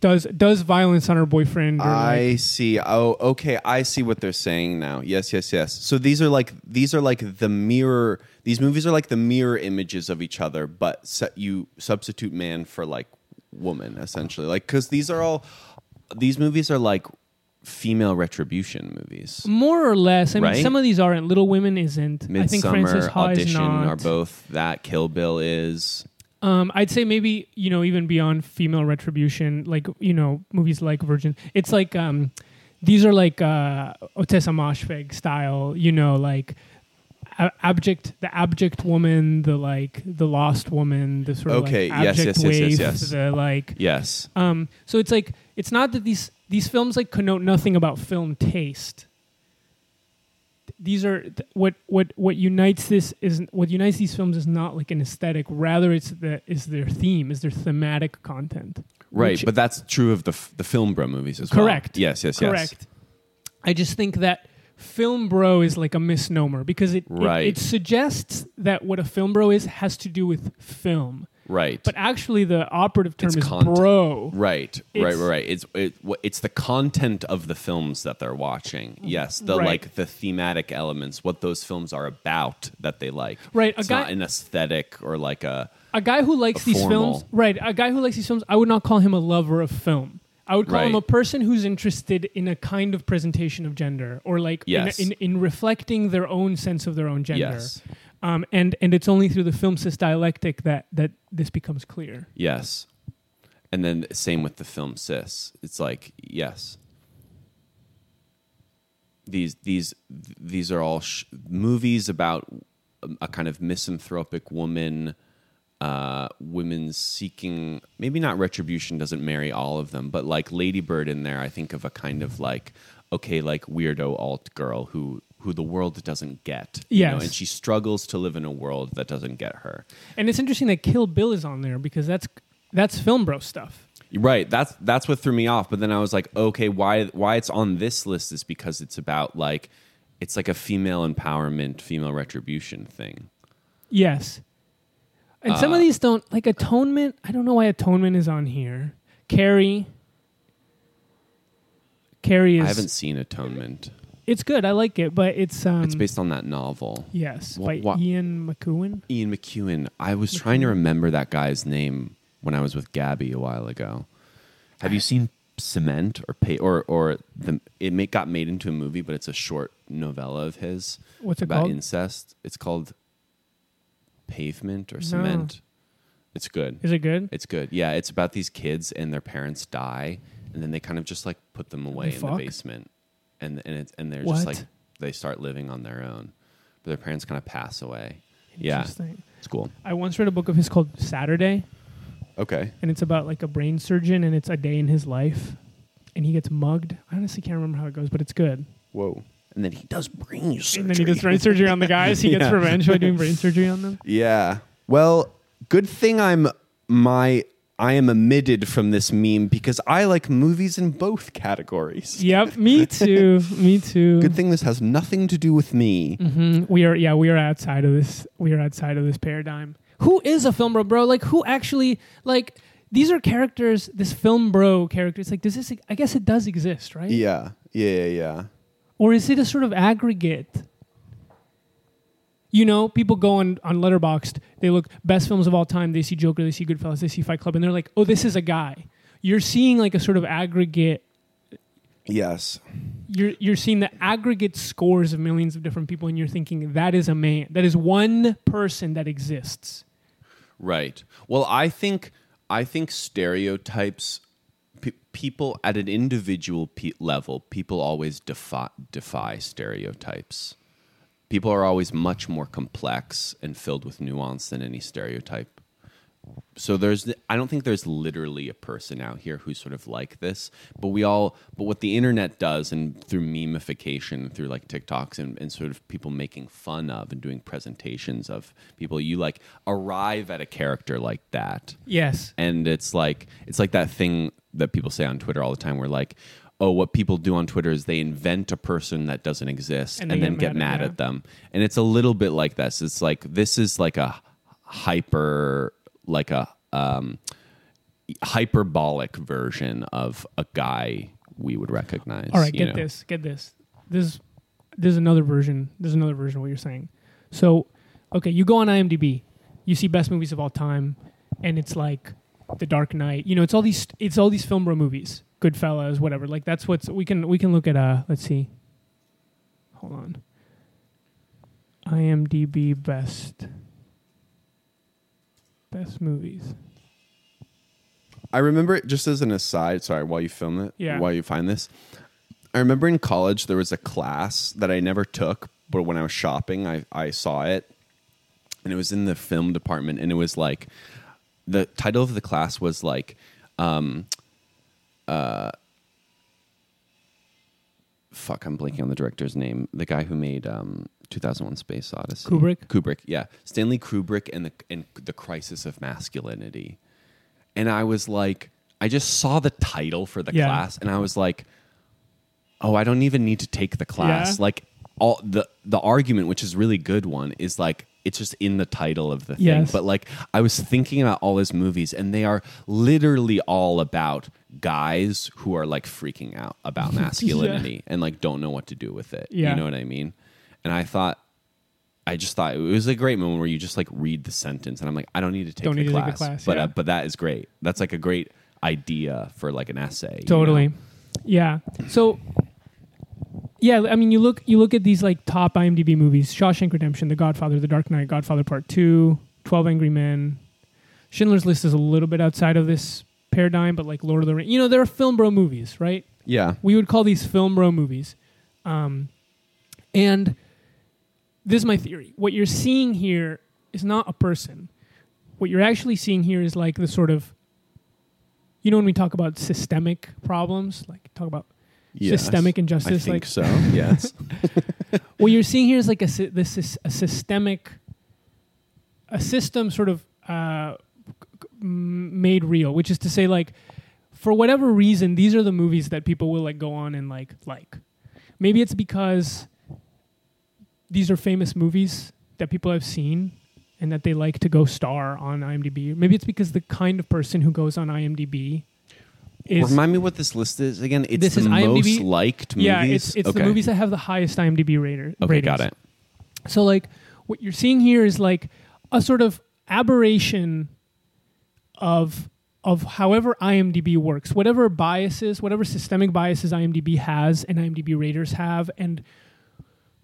does does violence on her boyfriend or I like, see. Oh, okay. I see what they're saying now. Yes, yes, yes. So these are like these are like the mirror. These movies are like the mirror images of each other, but you substitute man for like woman, essentially. Like because these are all these movies are like female retribution movies. more or less i mean some of these aren't little women isn't i think frances Midsommar, ha audition are both that. Kill Bill is Um, I'd say maybe you know even beyond female retribution, like you know movies like Virgin. It's like um, these are like uh, Ottessa Moshfegh style. You know, like a- abject, the abject woman, the like the lost woman, the sort of like yes, abject yes, yes, yes, waif, yes. the like. Yes. Um, so it's like it's not that these these films like connote nothing about film taste. These are th- what what what unites this is what unites these films is not like an aesthetic. Rather, it's the is their theme, is their thematic content. Right, Which- but that's true of the f- the film bro movies as well. Correct. Yes, yes, yes. Correct. I just think that film bro is like a misnomer because it, it- Right. it suggests that what a film bro is has to do with film, Right. but actually the operative term It's is content. bro. Right, It's- right, right, right. It's it, wh- it's the content of the films that they're watching. Yes, the Right. like the thematic elements, what those films are about that they like. Right, a It's guy- not an aesthetic or like a a guy who likes A these formal. films, right? A guy who likes these films, I would not call him a lover of film. I would call him Right. a person who's interested in a kind of presentation of gender, or like Yes. in, in, in reflecting their own sense of their own gender. yes, Um, and and it's only through the film sis dialectic that that this becomes clear. yes. And then same with the film sis. It's like yes. These these these are all sh- movies about a kind of misanthropic woman uh, women seeking maybe not retribution doesn't marry all of them, but like Ladybird in there, I think of a kind of like okay, like weirdo alt girl who who the world doesn't get, you know, and she struggles to live in a world that doesn't get her. And it's interesting that Kill Bill is on there because that's that's film bro stuff. Right, that's that's what threw me off. But then I was like, okay, why why it's on this list is because it's about like it's like a female empowerment, female retribution thing. Yes. And some of Uh, these don't like atonement. I don't know why atonement is on here. Carrie. Carrie is I haven't seen Atonement. It's good. I like it, but it's um It's based on that novel. yes, Wha- by wha- Ian McEwan. Ian McEwan. I was trying to remember that guy's name when I was with Gabby a while ago. Have you seen Cement or pay or or the it ma- got made into a movie, but it's a short novella of his What's it about called? incest. It's called Pavement or Cement. It's good. Is it good? It's good. Yeah, it's about these kids and their parents die, and then they kind of just like put them away in fuck? the basement, and and it's and they're What? just like they start living on their own, but their parents kind of pass away. Yeah, Interesting. it's cool. I once read a book of his called Saturday, Okay. and it's about like a brain surgeon, and it's a day in his life, and he gets mugged. I honestly can't remember how it goes, but it's good. Whoa. And then he does brain surgery. And then he does brain surgery on the guys. He gets Yeah. revenge by doing brain surgery on them. Yeah. Well, good thing I'm my I am omitted from this meme because I like movies in both categories. Yep, me too. me too. Good thing this has nothing to do with me. Mhm. We are yeah, we are outside of this we are outside of this paradigm. Who is a film bro, bro? Like who actually like these are characters, this film bro character. It's like does this I guess it does exist, right? Yeah. Yeah, yeah, yeah. Or is it a sort of aggregate? You know, people go on on Letterboxd, they look best films of all time, they see Joker, they see Goodfellas, they see Fight Club, and they're like, "Oh, this is a guy." You're seeing like a sort of aggregate Yes. you're you're seeing the aggregate scores of millions of different people and you're thinking that is a man that is one person that exists Right. Well, I think I think stereotypes pe- people at an individual pe- level, people always defy defy stereotypes. People are always much more complex and filled with nuance than any stereotype. So there's I don't think there's literally a person out here who's sort of like this, but we all but what the internet does and through memification, through like TikToks and, and sort of people making fun of and doing presentations of people, you like arrive at a character like that yes and it's like it's like that thing that people say on Twitter all the time where like oh what people do on Twitter is they invent a person that doesn't exist And and, then get mad mad, at- yeah. at them. And it's a little bit like this. It's like this is like a hyper like a um hyperbolic version of a guy we would recognize all right get know? this get this. This there's another version there's another version of what you're saying. So okay you go on imdb you see best movies of all time and it's like the dark knight you know it's all these it's all these film bro movies goodfellas whatever like that's what's we can we can look at uh let's see hold on imdb best best movies. I remember it just as an aside. Sorry, while you film it, Yeah. while you find this, I remember in college there was a class that I never took, but when I was shopping, I I saw it, and it was in the film department, and it was like the title of the class was like, um, uh, fuck, I'm blanking on the director's name. The guy who made um, 2001: Space Odyssey. Kubrick? Kubrick, yeah, Stanley Kubrick, and the and the crisis of masculinity and I was like, I just saw the title for the Yeah. class, and I was like, oh, I don't even need to take the class. Yeah. Like all the the argument, which is really good one, is like it's just in the title of the thing. Yes. But like I was thinking about all his movies, and they are literally all about guys who are like freaking out about masculinity and like don't know what to do with it. Yeah. You know what I mean? And I thought. I just thought it was a great moment where you just like read the sentence, and I'm like, I don't need to take, Don't the, need to take class, class, but yeah. uh, but that is great. That's like a great idea for like an essay. you Totally. know? Yeah. So yeah, I mean you look you look at these like top IMDb movies, Shawshank Redemption, The Godfather, The Dark Knight, Godfather Part 2, 12 Angry Men. Schindler's List is a little bit outside of this paradigm, but like Lord of the Rings. You know, there are film bro movies, right? Yeah. We would call these film bro movies. Um, and this is my theory. What you're seeing here is not a person. What you're actually seeing here is like the sort of, you know, when we talk about systemic problems, like talk about Yes. systemic I injustice, think like so. Yes. what you're seeing here is like a sy- this is a systemic, a system sort of uh, made real, which is to say, like for whatever reason, these are the movies that people will like go on and like like. Maybe it's because these are famous movies that people have seen and that they like to go star on IMDb. Maybe it's because the kind of person who goes on IMDb is Remind me what this list is again. It's This the is IMDb most liked movies. yeah, it's it's the movies that have the highest IMDb rater. Okay, ratings. got it. So like what you're seeing here is like a sort of aberration of of however IMDb works, whatever biases, whatever systemic biases IMDb has and IMDb raters have, and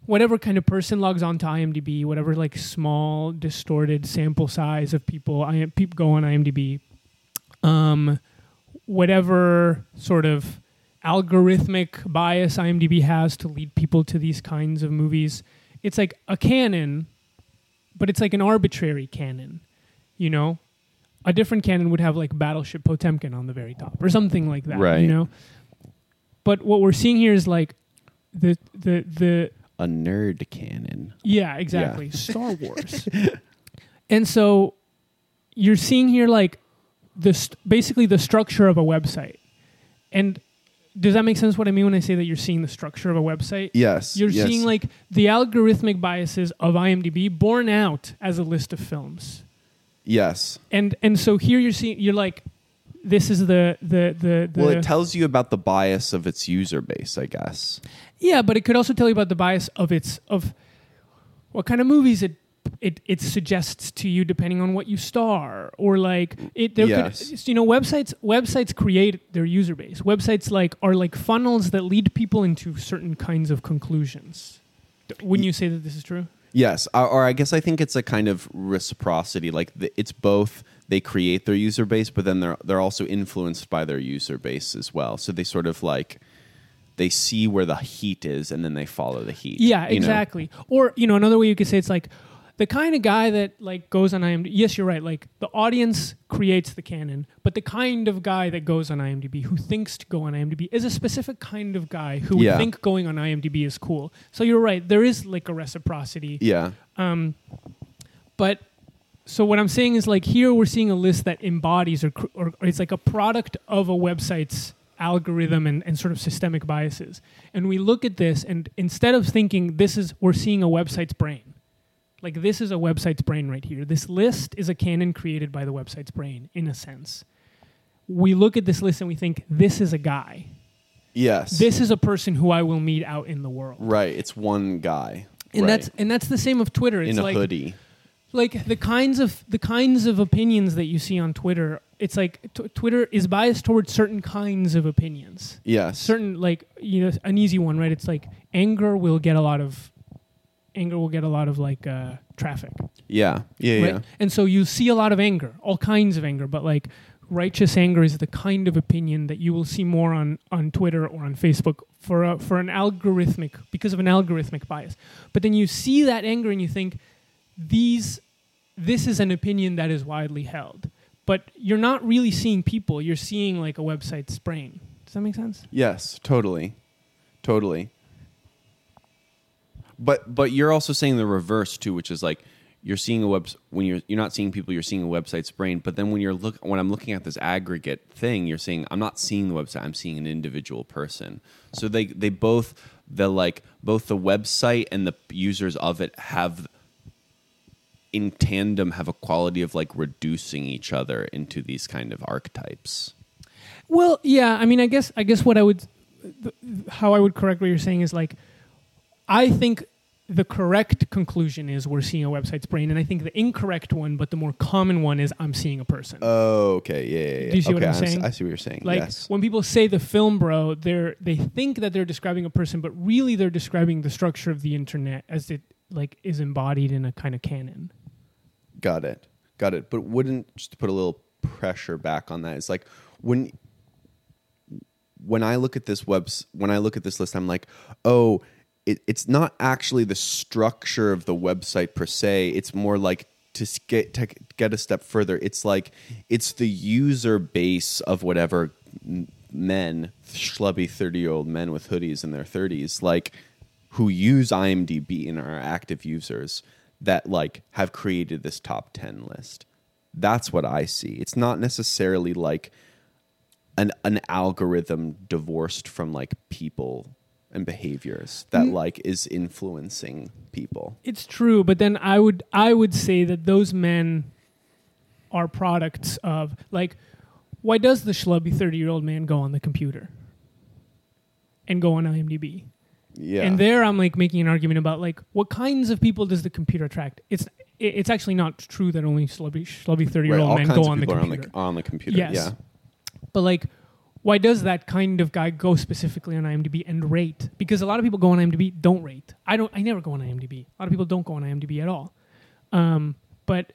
whatever kind of person logs on to IMDb, whatever like small distorted sample size of people, I people go on IMDb, um, whatever sort of algorithmic bias IMDb has to lead people to these kinds of movies. It's like a canon, but it's like an arbitrary canon, you know? A different canon would have like Battleship Potemkin on the very top or something like that, Right. you know? But what we're seeing here is like the the the A nerd canon. yeah, exactly. Star Wars. and so you're seeing here like the st- basically the structure of a website. And does that make sense what I mean when I say that you're seeing the structure of a website? Yes. You're yes. seeing like the algorithmic biases of IMDb borne out as a list of films. Yes. And and so here you're seeing you're like this is the the the, the Well, it tells you about the bias of its user base, I guess. Yeah, but it could also tell you about the bias of its of what kind of movies it it, it suggests to you depending on what you star or like it there Yes. could you know websites websites create their user base. Websites like are like funnels that lead people into certain kinds of conclusions. Wouldn't you say that this is true? Yes, or, I guess I think it's a kind of reciprocity. Like it's both they create their user base, but then they're they're also influenced by their user base as well. So they sort of like they see where the heat is, and then they follow the heat. Yeah, you know? exactly. Or you know, another way you could say it's like the kind of guy that like goes on IMDb. Yes, you're right. Like the audience creates the canon, but the kind of guy that goes on IMDb who thinks to go on IMDb is a specific kind of guy who Yeah. would think going on IMDb is cool. So you're right. There is like a reciprocity. Yeah. Um, But so what I'm saying is like here we're seeing a list that embodies or, or, or it's like a product of a website's algorithm and, and sort of systemic biases. And we look at this and instead of thinking this is we're seeing a website's brain. Like this is a website's brain right here. This list is a canon created by the website's brain in a sense. We look at this list and we think this is a guy. Yes. This is a person who I will meet out in the world. right. It's one guy. And right. that's and that's the same of Twitter. It's in a like hoodie. like the kinds of the kinds of opinions that you see on Twitter. It's like t- Twitter is biased towards certain kinds of opinions. Yes. Certain like you know an easy one, right? It's like anger will get a lot of anger will get a lot of like uh, traffic. Yeah, yeah, right? yeah. And so you see a lot of anger, all kinds of anger, but like righteous anger is the kind of opinion that you will see more on, on Twitter or on Facebook for a, for an algorithmic because of an algorithmic bias. But then you see that anger and you think these this is an opinion that is widely held. But you're not really seeing people, you're seeing like a website's brain. Does that make sense? Yes, totally, totally. But but you're also saying the reverse too, which is like you're seeing a web when you're you're not seeing people, you're seeing a website's brain. But then when you're look when I'm looking at this aggregate thing, you're saying I'm not seeing the website, I'm seeing an individual person. So they they both the like both the website and the users of it have in tandem have a quality of like reducing each other into these kind of archetypes. Well, yeah. I mean, I guess I guess what I would, how I would correct what you're saying is like, I think the correct conclusion is we're seeing a website's brain, and I think the incorrect one, but the more common one is I'm seeing a person. Oh, okay, yeah, yeah. yeah. Do you see what okay, I'm saying? I see what you're saying. like yes. when people say the film bro, they're they think that they're describing a person, but really they're describing the structure of the internet as it like is embodied in a kind of canon. Got it. Got it. But wouldn't just to put a little pressure back on that? It's like when when I look at this webs when I look at this list, I'm like, oh, it, it's not actually the structure of the website per se. It's more like to get to get a step further. It's like it's the user base of whatever men, schlubby thirty year old men with hoodies in their thirties, like who use IMDb and are active users that like have created this top 10 list. That's what I see. It's not necessarily like an an algorithm divorced from like people and behaviors that mm. like is influencing people. It's true, but then I would I would say that those men are products of like why does the schlubby 30 year old man go on the computer and go on IMDb? Yeah. And there I'm like making an argument about like what kinds of people does the computer attract? It's it's actually not true that only schlubby schlubby 30 year right, old all men go on the are on computer. the on the computer. Yes. Yeah. But like, why does that kind of guy go specifically on IMDb and rate? Because a lot of people go on IMDb, don't rate. I don't. I never go on IMDb. A lot of people don't go on IMDb at all. Um, but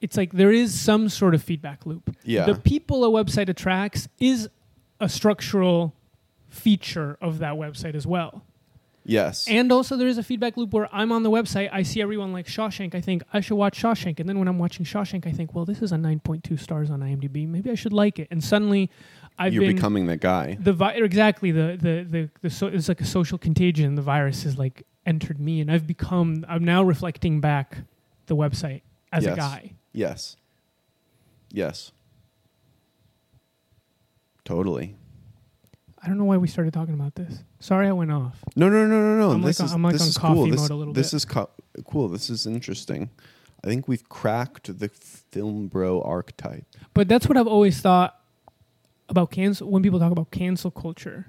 it's like there is some sort of feedback loop. Yeah. The people a website attracts is a structural feature of that website as well. Yes. And also, there is a feedback loop where I'm on the website, I see everyone like Shawshank, I think I should watch Shawshank. And then when I'm watching Shawshank, I think, well, this is a 9.2 stars on IMDb. Maybe I should like it. And suddenly, I've You're been becoming that guy. the vi- exactly the the the, the so, it's like a social contagion. The virus has like entered me, and I've become. I'm now reflecting back the website as Yes. a guy. Yes. Yes. Totally. I don't know why we started talking about this. Sorry, I went off. No, no, no, no, no. I'm this like- is I'm like this on is coffee cool. This, a little this bit. is co- cool. This is interesting. I think we've cracked the film bro archetype. But that's what I've always thought about cancel. When people talk about cancel culture,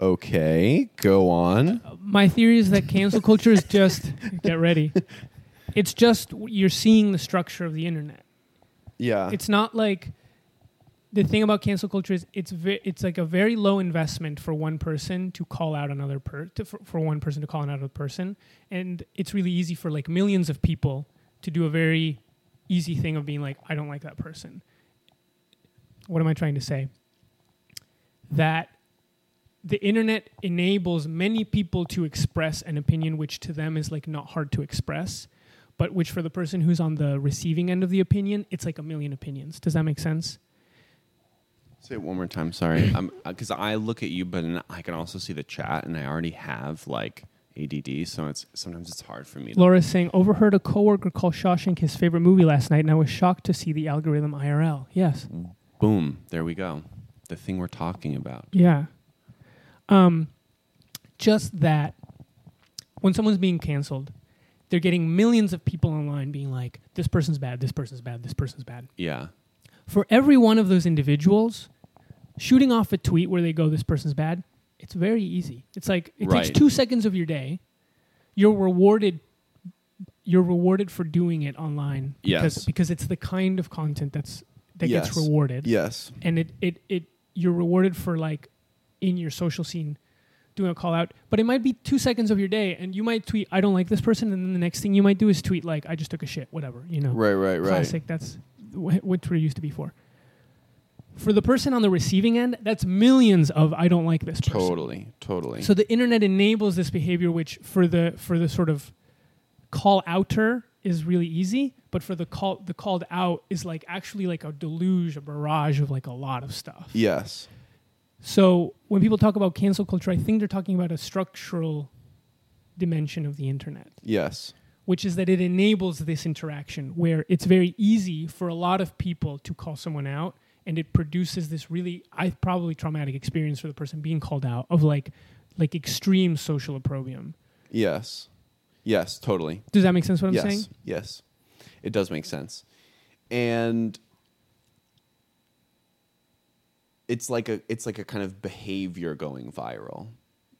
Okay, go on. Uh, my theory is that cancel culture is just get ready. It's just you're seeing the structure of the internet. Yeah. It's not like the thing about cancel culture is it's ve- it's like a very low investment for one person to call out another per to, for, for one person to call out another person, and it's really easy for like millions of people to do a very easy thing of being like, I don't like that person. What am I trying to say? That the internet enables many people to express an opinion which to them is like not hard to express but which for the person who's on the receiving end of the opinion it's like a million opinions does that make sense Say it one more time. Sorry. Um, uh, because I look at you, but I can also see the chat, and I already have like ADD, so it's sometimes it's hard for me. To, laura's saying overheard a coworker call shawshank his favorite movie last night and i was shocked to see the algorithm irl yes mm, boom. There we go. The thing we're talking about. yeah um just that when someone's being canceled they're getting millions of people online being like this person's bad this person's bad this person's bad Yeah. for every one of those individuals shooting off a tweet where they go this person's bad it's very easy it's like it Right. takes two seconds of your day you're rewarded you're rewarded for doing it online because Yes. because it's the kind of content that's that Yes. gets rewarded Yes. and it, it it you're rewarded for like in your social scene doing a call out, but it might be two seconds of your day, and you might tweet, "I don't like this person," and then the next thing you might do is tweet like, "I just took a shit," whatever, you know. Right, right, right. Classic. That's wh- what Twitter used to be for. For the person on the receiving end, that's millions of "I don't like this." Person. Totally, totally. So the internet enables this behavior, which for the for the sort of call outer is really easy, but for the call the called out is like actually like a deluge, a barrage of like a lot of stuff. yes. So when people talk about cancel culture, I think they're talking about a structural dimension of the internet, Yes. which is that it enables this interaction where it's very easy for a lot of people to call someone out and it produces this really I probably traumatic experience for the person being called out of like like extreme social opprobrium. Yes. Yes, totally. Does that make sense what I'm yes. saying? Yes. It does make sense. And it's like a it's like a kind of behavior going viral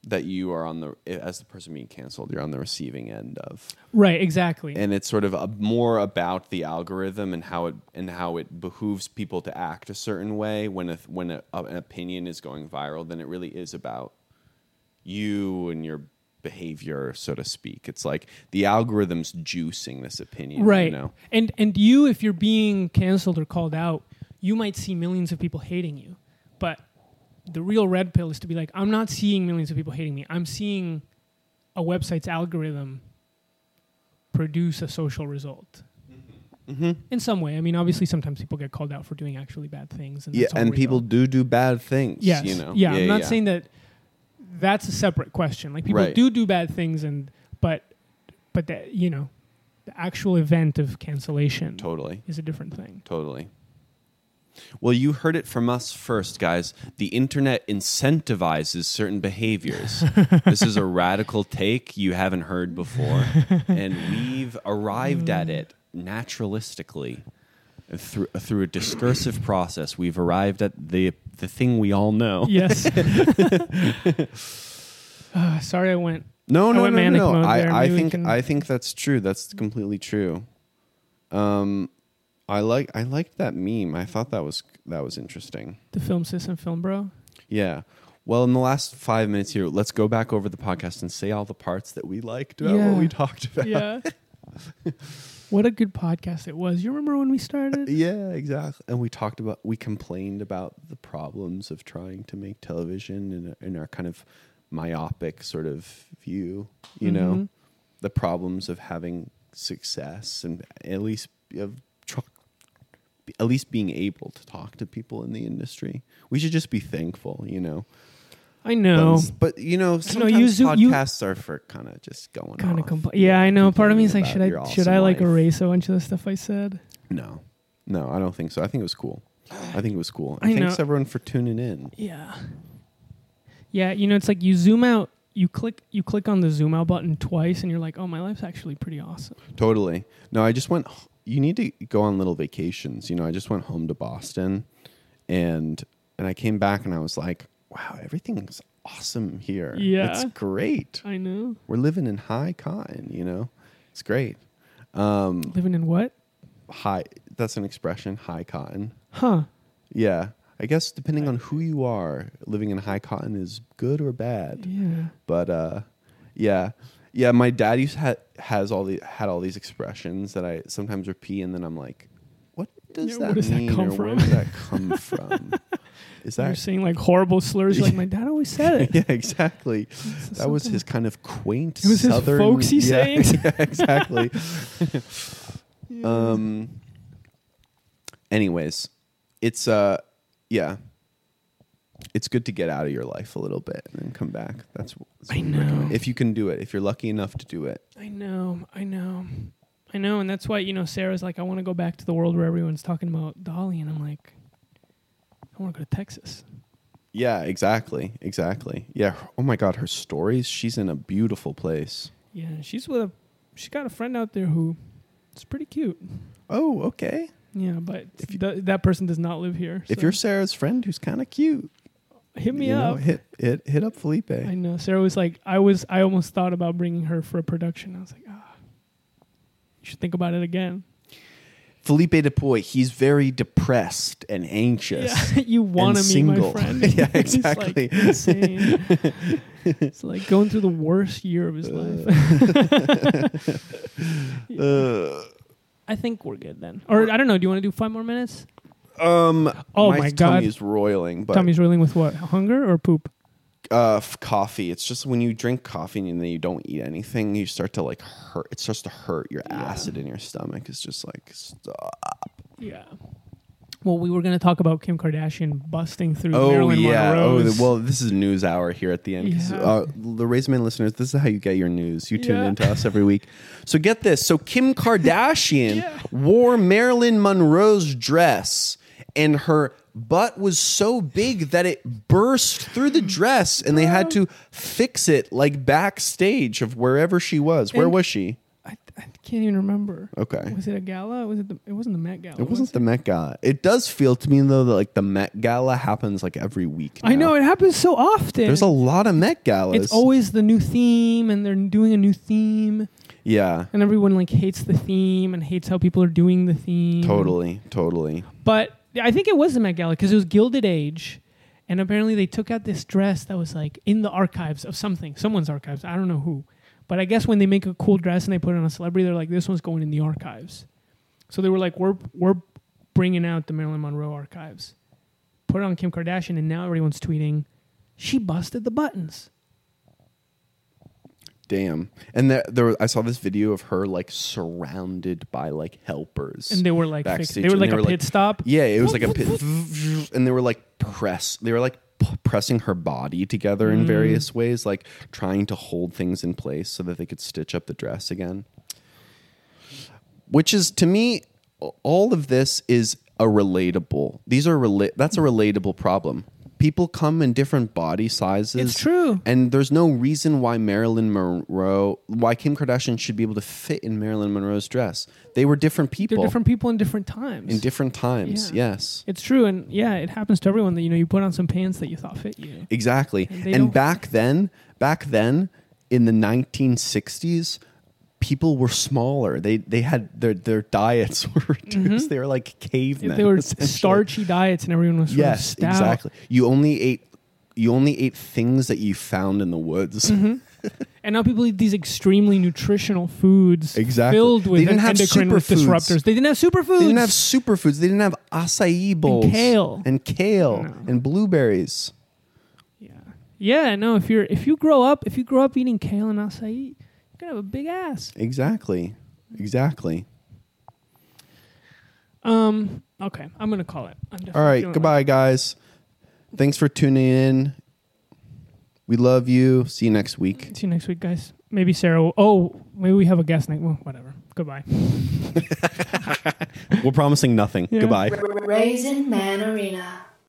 that you are on the as the person being canceled, you're on the receiving end of. Right, exactly. and it's sort of a, more about the algorithm and how it and how it behooves people to act a certain way when a, when a, an opinion is going viral than it really is about you and your behavior, so to speak. It's like the algorithm's juicing this opinion, right. You know, And and you if you're being canceled or called out, you might see millions of people hating you. But the real red pill is to be like, I'm not seeing millions of people hating me. I'm seeing a website's algorithm produce a social result. Mm-hmm. In some way, I mean, obviously, sometimes people get called out for doing actually bad things, and yeah, and people do do bad things. Yes. you know, Yeah, I'm not saying that. That's a separate question. Like people Right. do do bad things, and but but that you know, the actual event of cancellation totally. is a different thing. Totally. Well, you heard it from us first, guys. The internet incentivizes certain behaviors. this is a radical take you haven't heard before, and we've arrived at it naturalistically through through a discursive process. We've arrived at the the thing we all know. Yes. uh, sorry, I went. No, I no, went no, no, no. I, I think I think that's true. That's completely true. Um, I like I liked that meme. I thought that was that was interesting. The film sis and film bro. Yeah. Well, in the last five minutes here, let's go back over the podcast and say all the parts that we liked about Yeah. what we talked about. Yeah. what a good podcast it was. You remember when we started? Yeah, exactly. And we talked about, we complained about the problems of trying to make television in, a, in our kind of myopic sort of view, you know, Mhm. the problems of having success and at least of at least being able to talk to people in the industry. We should just be thankful, you know. I know. But, but, you know, sometimes you zo- you- podcasts are for kind of just going Kind of off, compl- Yeah, I know. Part of me is like, should I your should I like life. erase a bunch of the stuff I said? No, no, I don't think so. I think it was cool. I think it was cool. I thanks know. everyone for tuning in. Yeah. Yeah, you know, it's like you zoom out, you click you click on the zoom out button twice and you're like, "Oh, my life's actually pretty awesome." Totally. No, I just went. You need to go on little vacations. You know, I just went home to Boston, and and I came back and I was like, wow, everything's awesome here. Yeah. it's great. I know. We're living in high cotton. You know, it's great. Um, Living in what? high. That's an expression. High cotton. Huh. Yeah. I guess depending on who you are, living in high cotton is good or bad. Yeah. But uh, yeah, yeah. My dad used ha- has all the had all these expressions that I sometimes repeat, and then I'm like, what does Yeah, that where does that mean, come or where from? does that come from? Is that You're saying like horrible slurs. Like my dad always said it. yeah, exactly. That was his kind of quaint. It was his southern, folksy yeah, sayings. yeah, exactly. um. Anyways, it's uh, yeah. It's good to get out of your life a little bit and then come back. That's, that's I what we recommend. know. if you can do it. If you're lucky enough to do it. I know. I know. I know, and that's why you know Sarah's like, I want to go back to the world where everyone's talking about DALL-E, and I'm like, I want to go to Texas. Yeah, exactly, exactly. Yeah. Oh my God, her stories. She's in a beautiful place. Yeah, she's with a, she's got a friend out there who, is pretty cute. Oh, okay. Yeah, but If you- th- that person does not live here. If so you're Sarah's friend, who's kind of cute, hit me you know, up. hit hit hit up Felipe. I know Sarah was like, I was, I almost thought about bringing her for a production. I was like, ah, you should think about it again. Felipe Dupuy, he's very depressed and anxious. Yeah, you want to meet my single. friend. Yeah, exactly. like, insane. it's like going through the worst year of his life. Uh, I think we're good then. Or I don't know. Do you want to do five more minutes? Um, Oh my, my God. tummy is roiling, but Tommy's reeling with what? Hunger or poop? uh, f- coffee. It's just when you drink coffee and then you don't eat anything, you start to like hurt. It starts to hurt your acid in your stomach. It's just like stop. Yeah. Well, we were going to talk about Kim Kardashian busting through Oh Marilyn yeah. Oh Monroe's. well, this is news hour here at the end. Yeah. Uh, the Raise Man listeners, this is how you get your news. You tune Yeah. into us every week. So get this. So Kim Kardashian Yeah. wore Marilyn Monroe's dress, and her butt was so big that it burst through the dress, and they had to fix it like backstage of wherever she was. Where And- was she? I, I can't even remember. Okay. Was it a gala? Was it? The, it wasn't the Met Gala. It wasn't was the Met Gala. It does feel to me though that like the Met Gala happens like every week. I know it happens so often. There's a lot of Met Galas. It's always the new theme, and they're doing a new theme, yeah. and everyone like hates the theme and hates how people are doing the theme. Totally, totally. But I think it was the Met Gala because it was Gilded Age, and apparently they took out this dress that was like in the archives of something, someone's archives. I don't know who, but I guess when they make a cool dress and they put it on a celebrity, they're like, this one's going in the archives. So they were like, we're we're bringing out the Marilyn Monroe archives, put it on Kim Kardashian, and now everyone's tweeting, she busted the buttons. Damn. And there, there, I saw this video of her like surrounded by like helpers, And they were like, fix- backstage, they were like a pit stop. Yeah, it was like a pit, and they were like press. They were like p- pressing her body together Mm. in various ways, like trying to hold things in place so that they could stitch up the dress again. Which is to me, all of this is a relatable. These are rela- That's a relatable problem. People come in different body sizes. It's true. And there's no reason why Marilyn Monroe, why Kim Kardashian should be able to fit in Marilyn Monroe's dress. They were different people They're different people in different times. in different times. Yeah. Yes. It's true, and yeah, it happens to everyone that you know you put on some pants that you thought fit you. Exactly. And And back then, back then in the 1960s, people were smaller. They they had their their diets were reduced. They were like cavemen. They were starchy diets and everyone was Yes, exactly. You only ate you only ate things that you found in the woods. Mm-hmm. And now people eat these extremely nutritional foods Exactly. filled with They didn't have endocrine disruptors. They didn't have superfoods. They didn't have superfoods. They didn't have acai bowls kale. and kale No. and blueberries. yeah. Yeah, no, if you're if you grow up if you grow up eating kale and acai, gonna have a big ass. Exactly. Exactly. Um okay, I'm gonna call it. I'm All right. feeling Goodbye, guys. Thanks for tuning in. We love you. See you next week. See you next week, guys. Maybe Sarah will, oh, maybe we have a guest night. Well, whatever. Goodbye. We're promising nothing. Yeah. Goodbye. Raisin Man Arena.